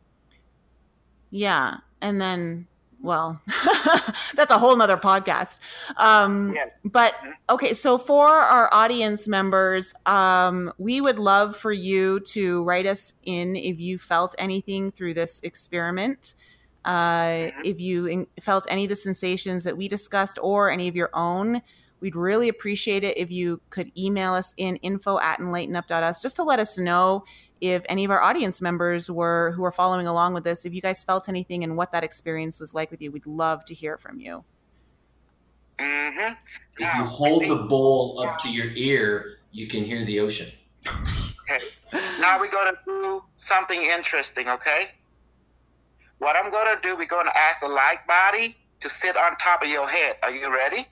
Yeah. And then well that's a whole nother podcast um, yeah. but mm-hmm. okay so for our audience members um, we would love for you to write us in if you felt anything through this experiment uh, mm-hmm. if you in- felt any of the sensations that we discussed or any of your own, We'd really appreciate it if you could email us in info at enlightenup.us just to let us know if any of our audience members were who are following along with this, if you guys felt anything and what that experience was like with you. We'd love to hear from you. Mm-hmm. If you hold the bowl up to your ear, you can hear the ocean. Okay. Now we're gonna do something interesting, okay? What I'm gonna do, we're gonna ask the light body to sit on top of your head. Are you ready?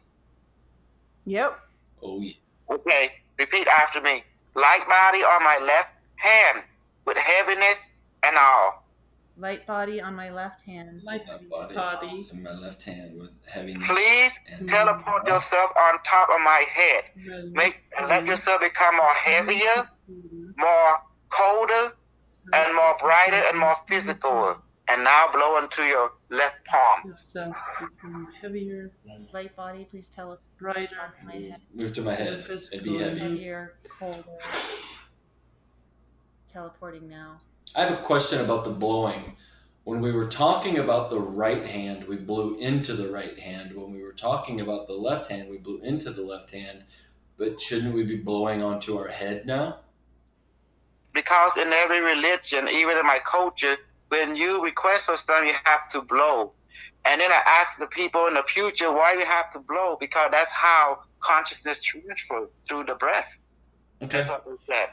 Yep. Oh yeah. Okay. Repeat after me. Light body on my left hand with heaviness and all. Light body on my left hand. Light My body. on my left hand with heaviness. Please and teleport yourself on top of my head. Make and let yourself become more heavier, mm-hmm. more colder, and more brighter and more physical. And now blow into your left palm. Yourself um, become heavier, Light body, please tell it brighter. my head. Move to my head. It'd be heavy. Heavier, colder. Teleporting now. I have a question about the blowing. When we were talking about the right hand, we blew into the right hand. When we were talking about the left hand, we blew into the left hand. But shouldn't we be blowing onto our head now? Because in every religion, even in my culture, when you request for something, you have to blow. And then I ask the people in the future why you have to blow, because that's how consciousness transfers through the breath. Okay. That's what said.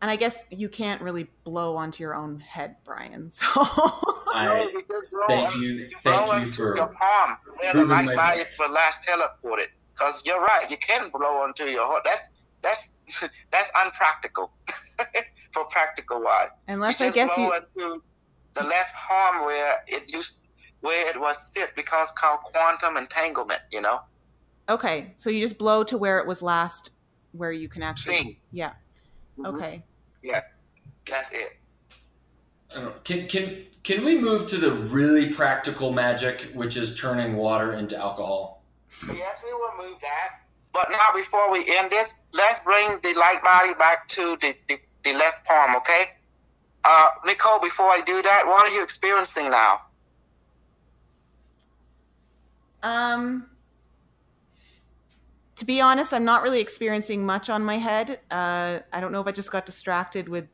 And I guess you can't really blow onto your own head, Brian. So I, you just blow thank and you- thank you into for your palm where the proving light my body point. for last teleported. Because you're right, you can't blow onto your heart. That's that's that's unpractical for practical wise. unless you I just guess blow you into the left arm where it used where it was sit because called quantum entanglement. You know, Okay, so you just blow to where it was last where you can actually Sing. Yeah. Mhm. Okay. Yeah, that's it. I don't know. Can, can, can we move to the really practical magic, which is turning water into alcohol? Yes, we will move that. But now, before we end this, let's bring the light body back to the, the, the left palm, okay? Uh, Nicole, before I do that, what are you experiencing now? Um to be honest, I'm not really experiencing much on my head. Uh, I don't know if I just got distracted with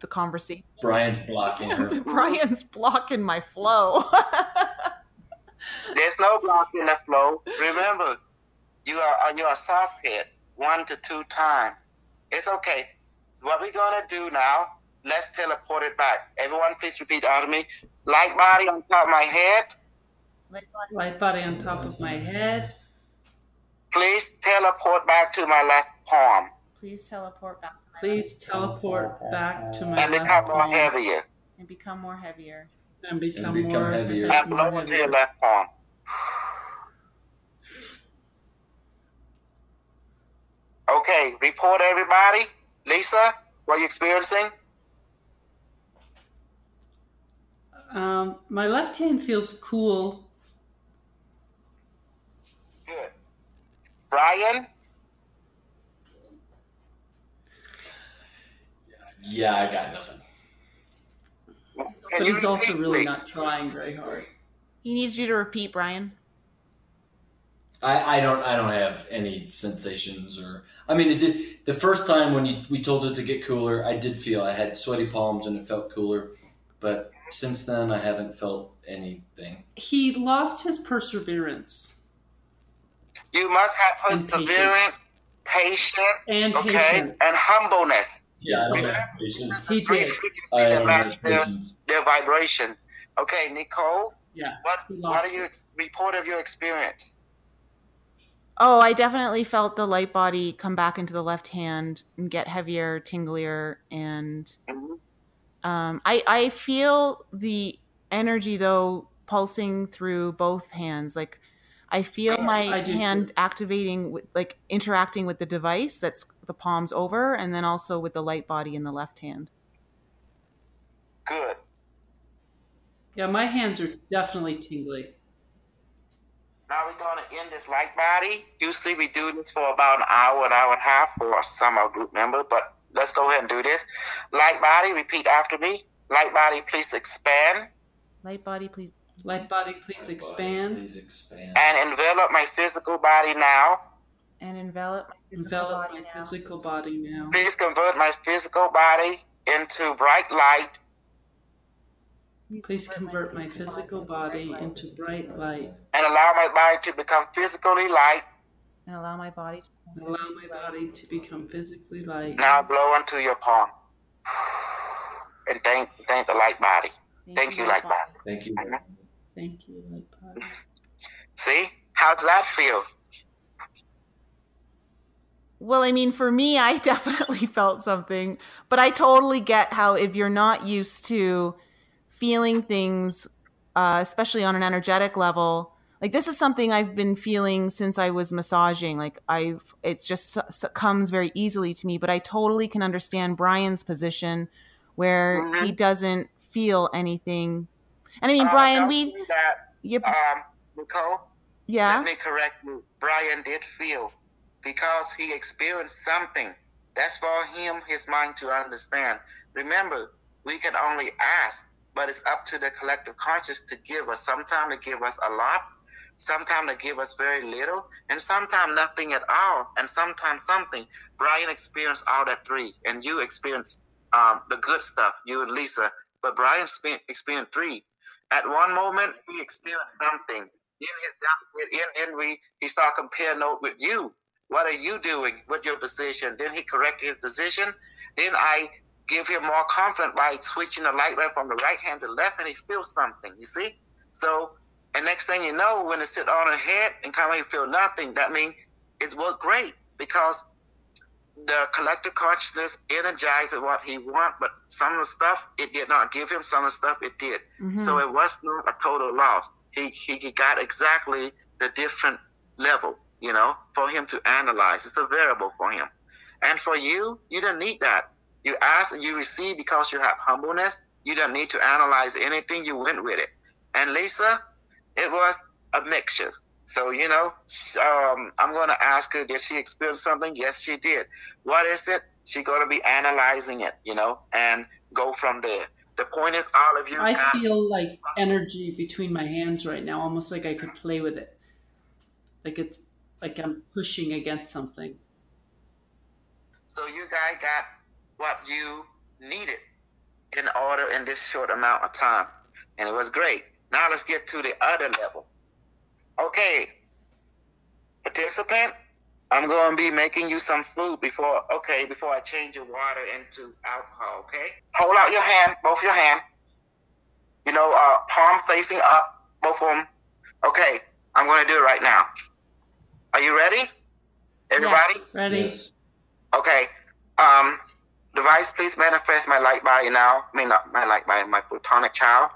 the conversation. Brian's blocking her. Brian's blocking my flow. There's no blocking the flow. Remember, you are uh, on your soft head one to two times. It's okay. What we're gonna do now? Let's teleport it back. Everyone, please repeat after me. Light body on top of my head. Light body on top of my head. Please teleport back to my left palm Please teleport back to my Please teleport back to my and left become more heavier. and become more heavier. and become, And become more heavier. And more blow into your left palm. Okay, report everybody. Lisa, what are you experiencing? Um, my left hand feels cool. Good. Brian? Yeah, I got nothing. Can But you he's also repeat, really please? not trying very hard. He needs you to repeat, Brian. I, I don't I don't have any sensations or I mean it did the first time when you, we told it to get cooler I did feel I had sweaty palms and it felt cooler but since then I haven't felt anything. He lost his perseverance You must have perseverance, patience, and okay, patience. and humbleness. Yeah, I don't Remember, have patience. He three did. frequencies I that don't match their, their vibration. Okay, Nicole, Yeah, what he what lost are you report of your experience? Oh, I definitely felt the light body come back into the left hand and get heavier, tinglier, and Mhm. um, I I feel the energy though pulsing through both hands. Like I feel my I hand too. activating, with, like interacting with the device that's the palms over, and then also with the light body in the left hand. Good. Yeah, my hands are definitely tingly. Now we're going to end this light body. Usually we do this for about an hour, an hour and a half for some of our group member, but let's go ahead and do this. Light body, repeat after me. Light body, please expand. Light body, please. Light body, please expand. Please expand. And envelop my physical body now. And envelop my physical Envelop body my now. physical body now. Please convert my physical body into bright light. Please convert my physical body into bright light and allow my body to become physically light. and allow my body to and allow my body to become physically light. Now blow into your palm. And thank thank the light body. Thank you, light body. Thank you. Thank you, light body. See? How's that feel? Well, I mean, for me, I definitely felt something, but I totally get how if you're not used to feeling things, uh, especially on an energetic level, like this is something I've been feeling since I was massaging. Like I've, it's just comes very easily to me. But I totally can understand Brian's position, where he Mhm. doesn't feel anything. And I mean, Uh, Brian, we, that. you, Um, Nicole, yeah, let me correct you. Brian did feel because he experienced something. That's for him, his mind to understand. Remember, we can only ask, but it's up to the collective conscious to give us. Sometimes to give us a lot, sometimes to give us very little, and sometimes nothing at all, and sometimes something. Brian experienced all that three, and you experienced um, the good stuff, you and Lisa, but Brian experienced three. At one moment, he experienced something. In his then we he started compare note with you. What are you doing with your position? Then he corrected his position. Then I give him more confidence by switching the light right from the right hand to the left, and he feels something. You see? So, and next thing you know, when it sit on her head and come and feel nothing, that means it's worked great because the collective consciousness energized what he want, but some of the stuff it did not give him. Some of the stuff it did. Mhm. So it was not a total loss. He, he he got exactly the different level, you know, for him to analyze. It's a variable for him. And for you, you don't need that. You ask and you receive because you have humbleness. You don't need to analyze anything. You went with it. And Lisa, it was a mixture. So, you know, um, I'm going to ask her, did she experience something? Yes, she did. What is it? She's going to be analyzing it, you know, and go from there. The point is, all of you I got feel like energy between my hands right now, almost like I could play with it. Like it's like I'm pushing against something. So you guys got what you needed in order in this short amount of time. And it was great. Now let's get to the other level. Okay. Participant, I'm going to be making you some food before, okay, before I change your water into alcohol, okay? Hold out your hand, both your hand. You know, uh, palm facing up, both of them. Okay, I'm going to do it right now. Are you ready? Everybody? Ready? Yes. Okay. Um, device, please manifest my light body now. I mean, not my light body, my plutonic child,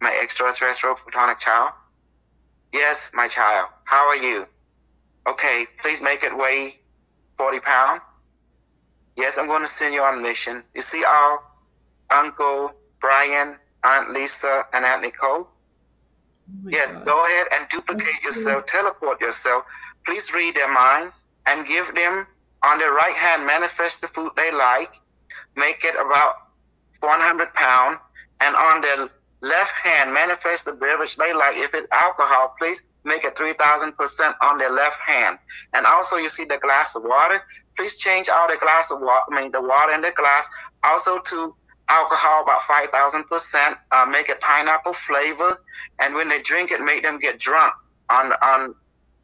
my extraterrestrial plutonic child. Yes, my child. How are you? Okay, please make it weigh 40 pounds. Yes, I'm going to send you on a mission. You see our Uncle Brian, Aunt Lisa, and Aunt Nicole? Oh Yes, God. go ahead and duplicate yourself, teleport yourself. Please read their mind and give them on their right hand, manifest the food they like, make it about 100 pound, and on their left hand, manifest the beverage they like. If it's alcohol, please make it 3000% on their left hand. And also, you see the glass of water. Please change all the glass of water, I mean, the water in the glass, also to alcohol about 5000%. Uh, make it pineapple flavor and when they drink it, make them get drunk on on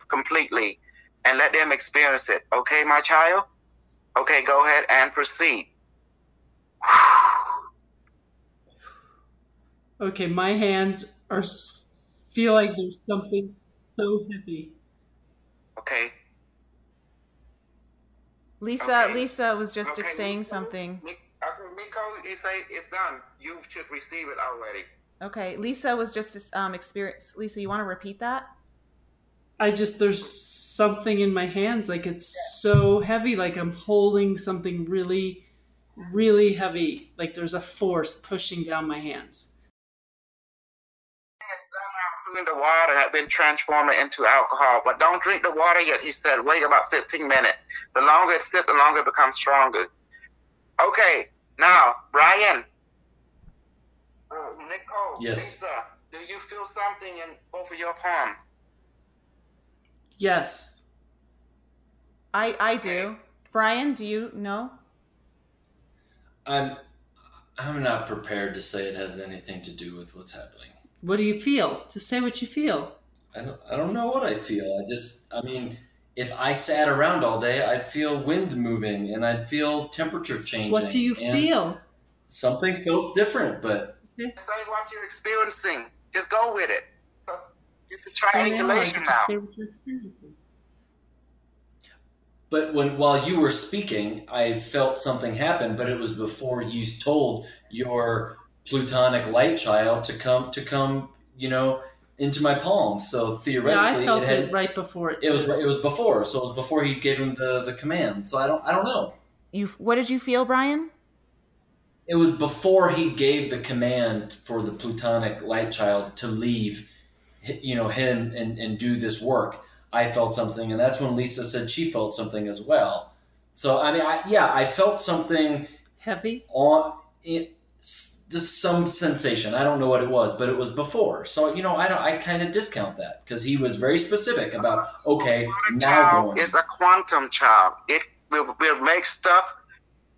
completely, and let them experience it. Okay, my child. Okay, go ahead and proceed. Okay, my hands are feel like there's something so heavy. Okay. Lisa, Okay. Lisa was just Okay, saying Miko- something. Okay, Miko, he say it's done. You should receive it already. Okay, Lisa was just um experience. Lisa, you want to repeat that? I just there's something in my hands like it's so heavy like I'm holding something really really heavy like there's a force pushing down my hands. It's done the water had been transformed into alcohol, but don't drink the water yet. He said, wait about 15 minutes. The longer it sits, the longer it becomes stronger. Okay, now, Brian. Uh, Nicole, Yes. Lisa, do you feel feel something in both of your palm? Yes. I I do. Brian, do you know? I'm I'm not prepared to say it has anything to do with what's happening. What do you feel? To say what you feel. I don't I don't know what I feel. I just I mean if I sat around all day, I'd feel wind moving and I'd feel temperature changing. What do you feel? Something felt different, but Say what you're experiencing. Just go with it. 'Cause This is I triangulation get to now. say what you're experiencing. but when while you were speaking, I felt something happen, but it was before you told your plutonic light child to come to come, you know, into my palm. So Yeah, theoretically I felt it had it right before it. it was it was before, so it was before he gave him the the command. So I don't I don't know. You what did you feel, Brian? It was before he gave the command for the plutonic light child to leave, hi- you know, him and, and do this work. I felt something, and that's when Lisa said she felt something as well. So I mean, I, yeah, I felt something heavy. on it, just some sensation. I don't know what it was, but it was before. So you know, I don't. I kind of discount that because he was very specific about okay, A now child going. is a quantum child. It will, will make stuff.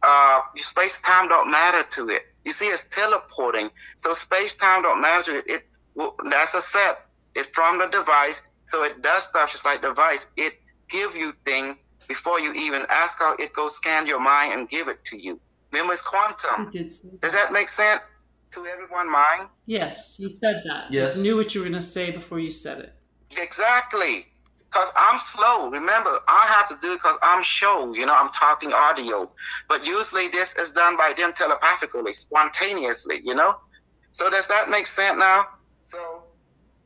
Uh, space time don't matter to it. You see, it's teleporting, so space time don't matter to it. It will, that's a set. It's from the device, so it does stuff just like the device. It give you thing before you even ask how it go scan your mind and give it to you. Remember, it's quantum. did Does that make sense to everyone? Mind? Yes, you said that. Yes. You knew what you were going to say before you said it. Exactly. Because I'm slow. Remember, I have to do it because I'm show. You know, I'm talking audio. But usually this is done by them telepathically, spontaneously, you know? So does that make sense now? So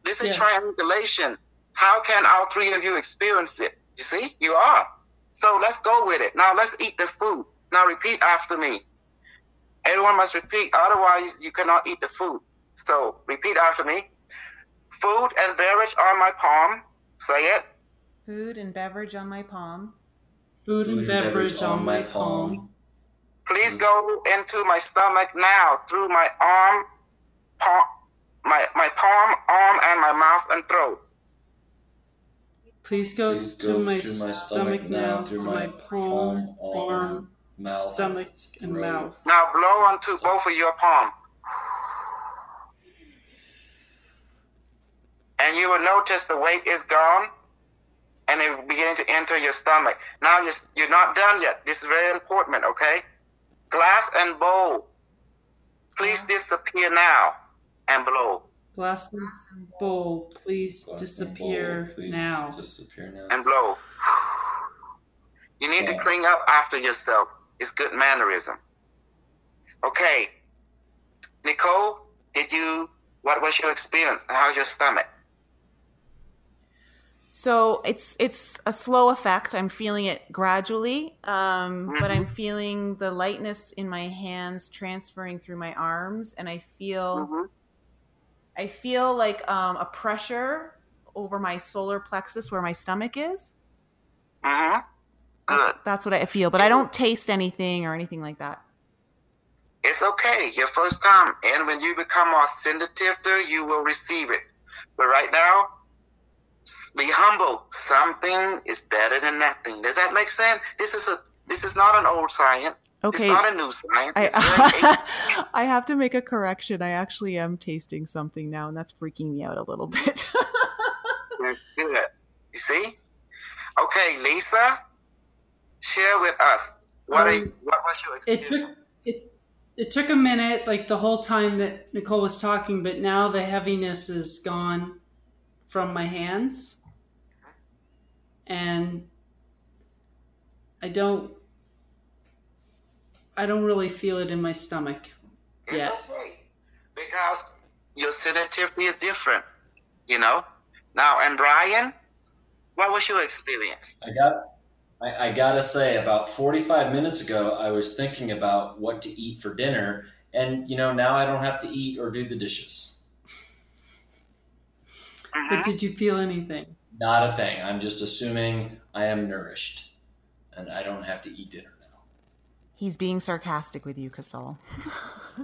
this is Yes. triangulation. How can all three of you experience it? You see? You are. So let's go with it. Now let's eat the food. Now repeat after me. Everyone must repeat, otherwise you cannot eat the food. So repeat after me. Food and beverage on my palm. Say it. Food and beverage on my palm. Food, and beverage, on my palm. Please go into my stomach now through my arm, palm, my, my palm, arm, and my mouth and throat. Please go, Please to, go my to my stomach, now through my palm, arm, mouth, stomach, and throat. mouth. Now blow onto both of your palm. And you will notice the weight is gone and it will begin to enter your stomach. Now you're, you're not done yet. This is very important, okay? Glass and bowl. Please disappear now and blow. Glass and bowl, please Glass disappear bowl, please now. Disappear now. and blow. You need to clean up after yourself. It's good mannerism. Okay. Nicole, did you, what was your experience? How's your stomach? So it's it's a slow effect. I'm feeling it gradually, um, but I'm feeling the lightness in my hands transferring through my arms, and I feel Mhm. I feel like um, a pressure over my solar plexus where my stomach is. Mm-hmm. Good. That's what I feel, but I don't taste anything or anything like that. It's okay. Your first time. And when you become more sensitive to you will receive it. But right now, be humble. Something is better than nothing. Does that make sense? This is a this is not an old science. It's Okay, not a new science. I, I have to make a correction. I actually am tasting something now, and that's freaking me out a little bit. Good. You see? Okay, Lisa, share with us what are you, Um, what was your It experience? took it it took a minute, like the whole time that Nicole was talking, but now the heaviness is gone from my hands. And I don't I don't really feel it in my stomach. It's yeah. okay because your sensitivity is different. You know. Now, and Brian, what was your experience? I got. I, I gotta say, about forty-five minutes ago, I was thinking about what to eat for dinner, and you know, now I don't have to eat or do the dishes. Mhm. But did you feel anything? Not a thing. I'm just assuming I am nourished, and I don't have to eat dinner now. He's being sarcastic with you, Kosol.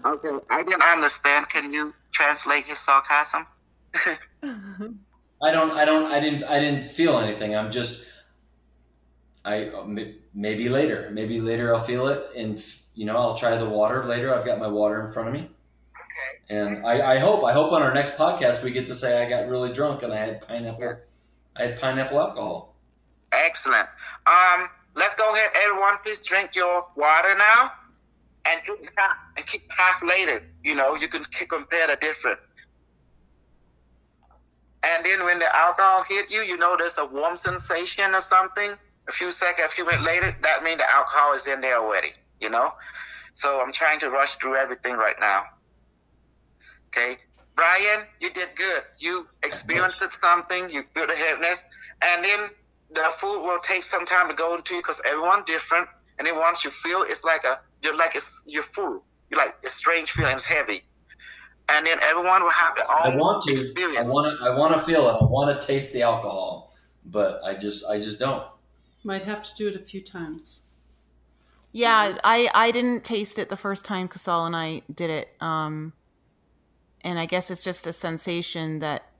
Okay, I didn't understand. Can you translate his sarcasm? I don't. I don't. I didn't. I didn't feel anything. I'm just. I maybe later. Maybe later I'll feel it, and you know I'll try the water later. I've got my water in front of me. Okay. And I, I hope. I hope on our next podcast we get to say I got really drunk and I had pineapple. I had pineapple alcohol. Excellent. Um, let's go ahead, everyone. Please drink your water now, and and keep half later. You know, you can compare the different. And then when the alcohol hit you, you know there's a warm sensation or something. A few seconds, a few minutes later, that means the alcohol is in there already. You know, so I'm trying to rush through everything right now. Okay, Brian, you did good. You experienced something. You feel the heaviness, and then the food will take some time to go into you because everyone's different. And then once you feel, it's like a you're like it's you're full. You're like a strange feeling. It's heavy and then everyone will have their own I want to. experience. I want to. I want to feel it. I want to taste the alcohol, but I just. I just don't. Might have to do it a few times. Yeah, I I didn't taste it the first time Kosol and I did it. Um and I guess it's just a sensation that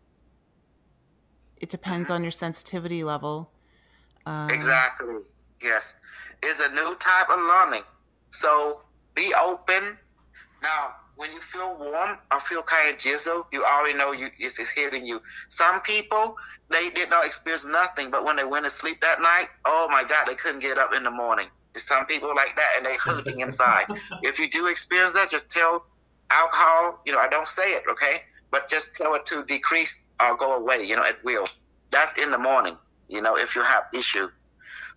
it depends on your sensitivity level. Uh, Exactly. Yes. It's a new type of learning. So be open. Now, when you feel warm or feel kind of jizzle, you already know you it's, it's hitting you. Some people they did not experience nothing, but when they went to sleep that night, oh my God, they couldn't get up in the morning. There's some people like that, and they hurting inside. if you do experience that, just tell alcohol. You know, I don't say it, okay, but just tell it to decrease or go away. You know, it will. That's in the morning. You know, if you have issue,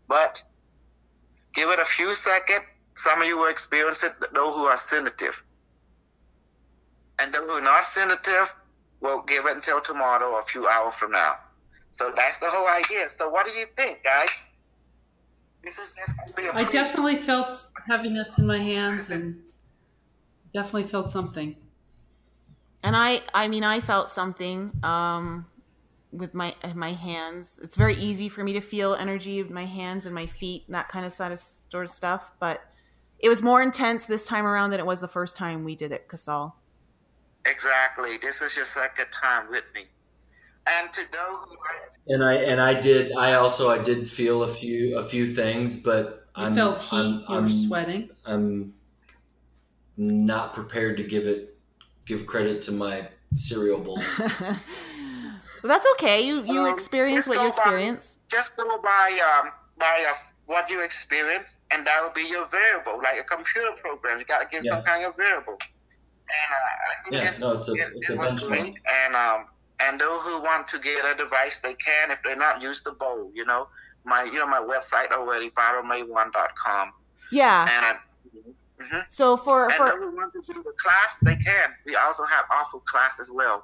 but give it a few seconds. Some of you will experience it. Those who are sensitive and those who are not sensitive will give it until tomorrow or a few hours from now. So that's the whole idea. So what do you think, guys? This is just I definitely felt heaviness in my hands and definitely felt something. and I I mean I felt something um with my eh, my hands. It's very easy for me to feel energy with my hands and my feet and that kind of sort of, sort of stuff, but it was more intense this time around than it was the first time we did it, Kosol. exactly. This is your second time with me. And to know who I And I and I did. I also I did feel a few a few things, but You I'm felt heat, I'm, you were I'm, sweating. I'm not prepared to give it give credit to my cereal bowl. but that's okay. You you Um, experience what you go by- experience. just go by um by uh, what you experience, and that will be your variable, like a computer program. You got to give some kind of variable. And uh, I think Yeah, this, no, it's a- it, it's it a was benchmark. great. And um and those who want to get a device, they can. If they're not, use the bowl. You know, my you know my website already, viralmay1.com. Yeah. And I, mhm. So for and for those who want to do the class, they can. We also have awful class as well.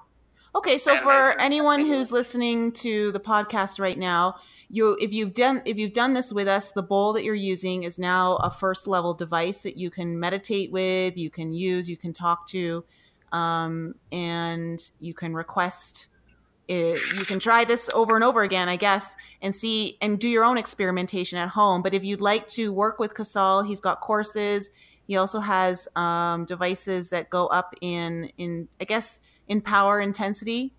Okay, so for anyone who's listening to the podcast right now, you if you've done if you've done this with us, the bowl that you're using is now a first level device that you can meditate with, you can use, you can talk to, um, and you can request. It, you can try this over and over again, I guess, and see and do your own experimentation at home. But if you'd like to work with Kosol, he's got courses. He also has um, devices that go up in in I guess in power intensity.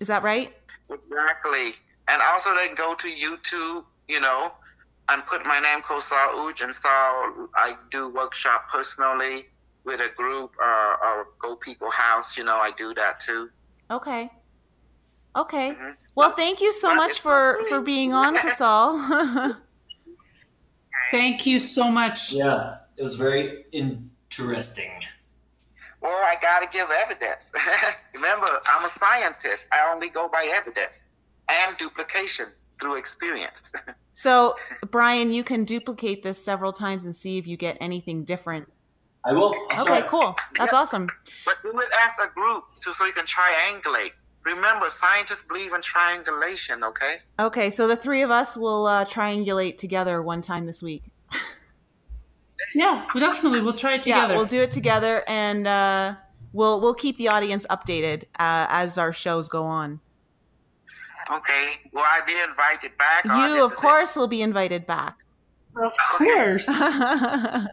Is that right? Exactly. And also they go to YouTube, you know, and put my name Kosol Ouch and so I do workshop personally with a group uh, or Go People House, you know, I do that too. Okay. Okay. Mhm. Well, thank you so much for for being on, Kosol. Thank you so much. yeah, it was very interesting. Well, I gotta give evidence. Remember, I'm a scientist. I only go by evidence and duplication through experience. so, Brian, you can duplicate this several times and see if you get anything different. I will. Okay, it. cool. That's Yeah. awesome. But do it as a group so, so you can triangulate. Remember, scientists believe in triangulation, okay? Okay, so the three of us will uh, triangulate together one time this week. Yeah, we definitely. We'll try it together. Yeah, we'll do it together, and uh, we'll we'll keep the audience updated uh, as our shows go on. Okay. Will I be invited back? You, this of is it? course, will be invited back. of course. oh,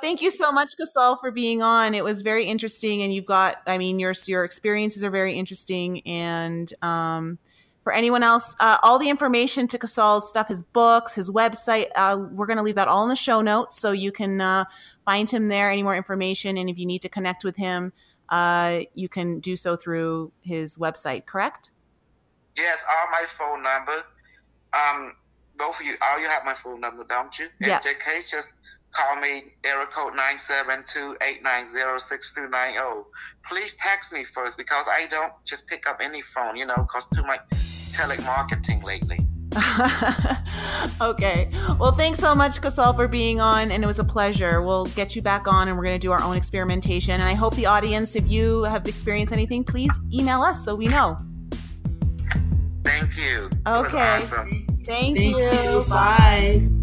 thank you so much, Kosol, for being on. It was very interesting, and you've got, I mean, your your experiences are very interesting, and um, for anyone else, uh, all the information to Kosol's stuff, his books, his website, uh, we're going to leave that all in the show notes, so you can uh, find him there. Any more information, and if you need to connect with him, uh, you can do so through his website. Correct? Yes, all my phone number. Um, both of you, all you have my phone number, don't you? Yeah. In case, just call me, area code 972-890-6290. Please text me first because I don't just pick up any phone, you know, because too much telemarketing lately. okay. Well, thanks so much, Kosol, for being on, and it was a pleasure. We'll get you back on, and we're going to do our own experimentation. And I hope the audience, if you have experienced anything, please email us so we know. Thank you. Okay. Awesome. Thank, Thank you. you. Bye.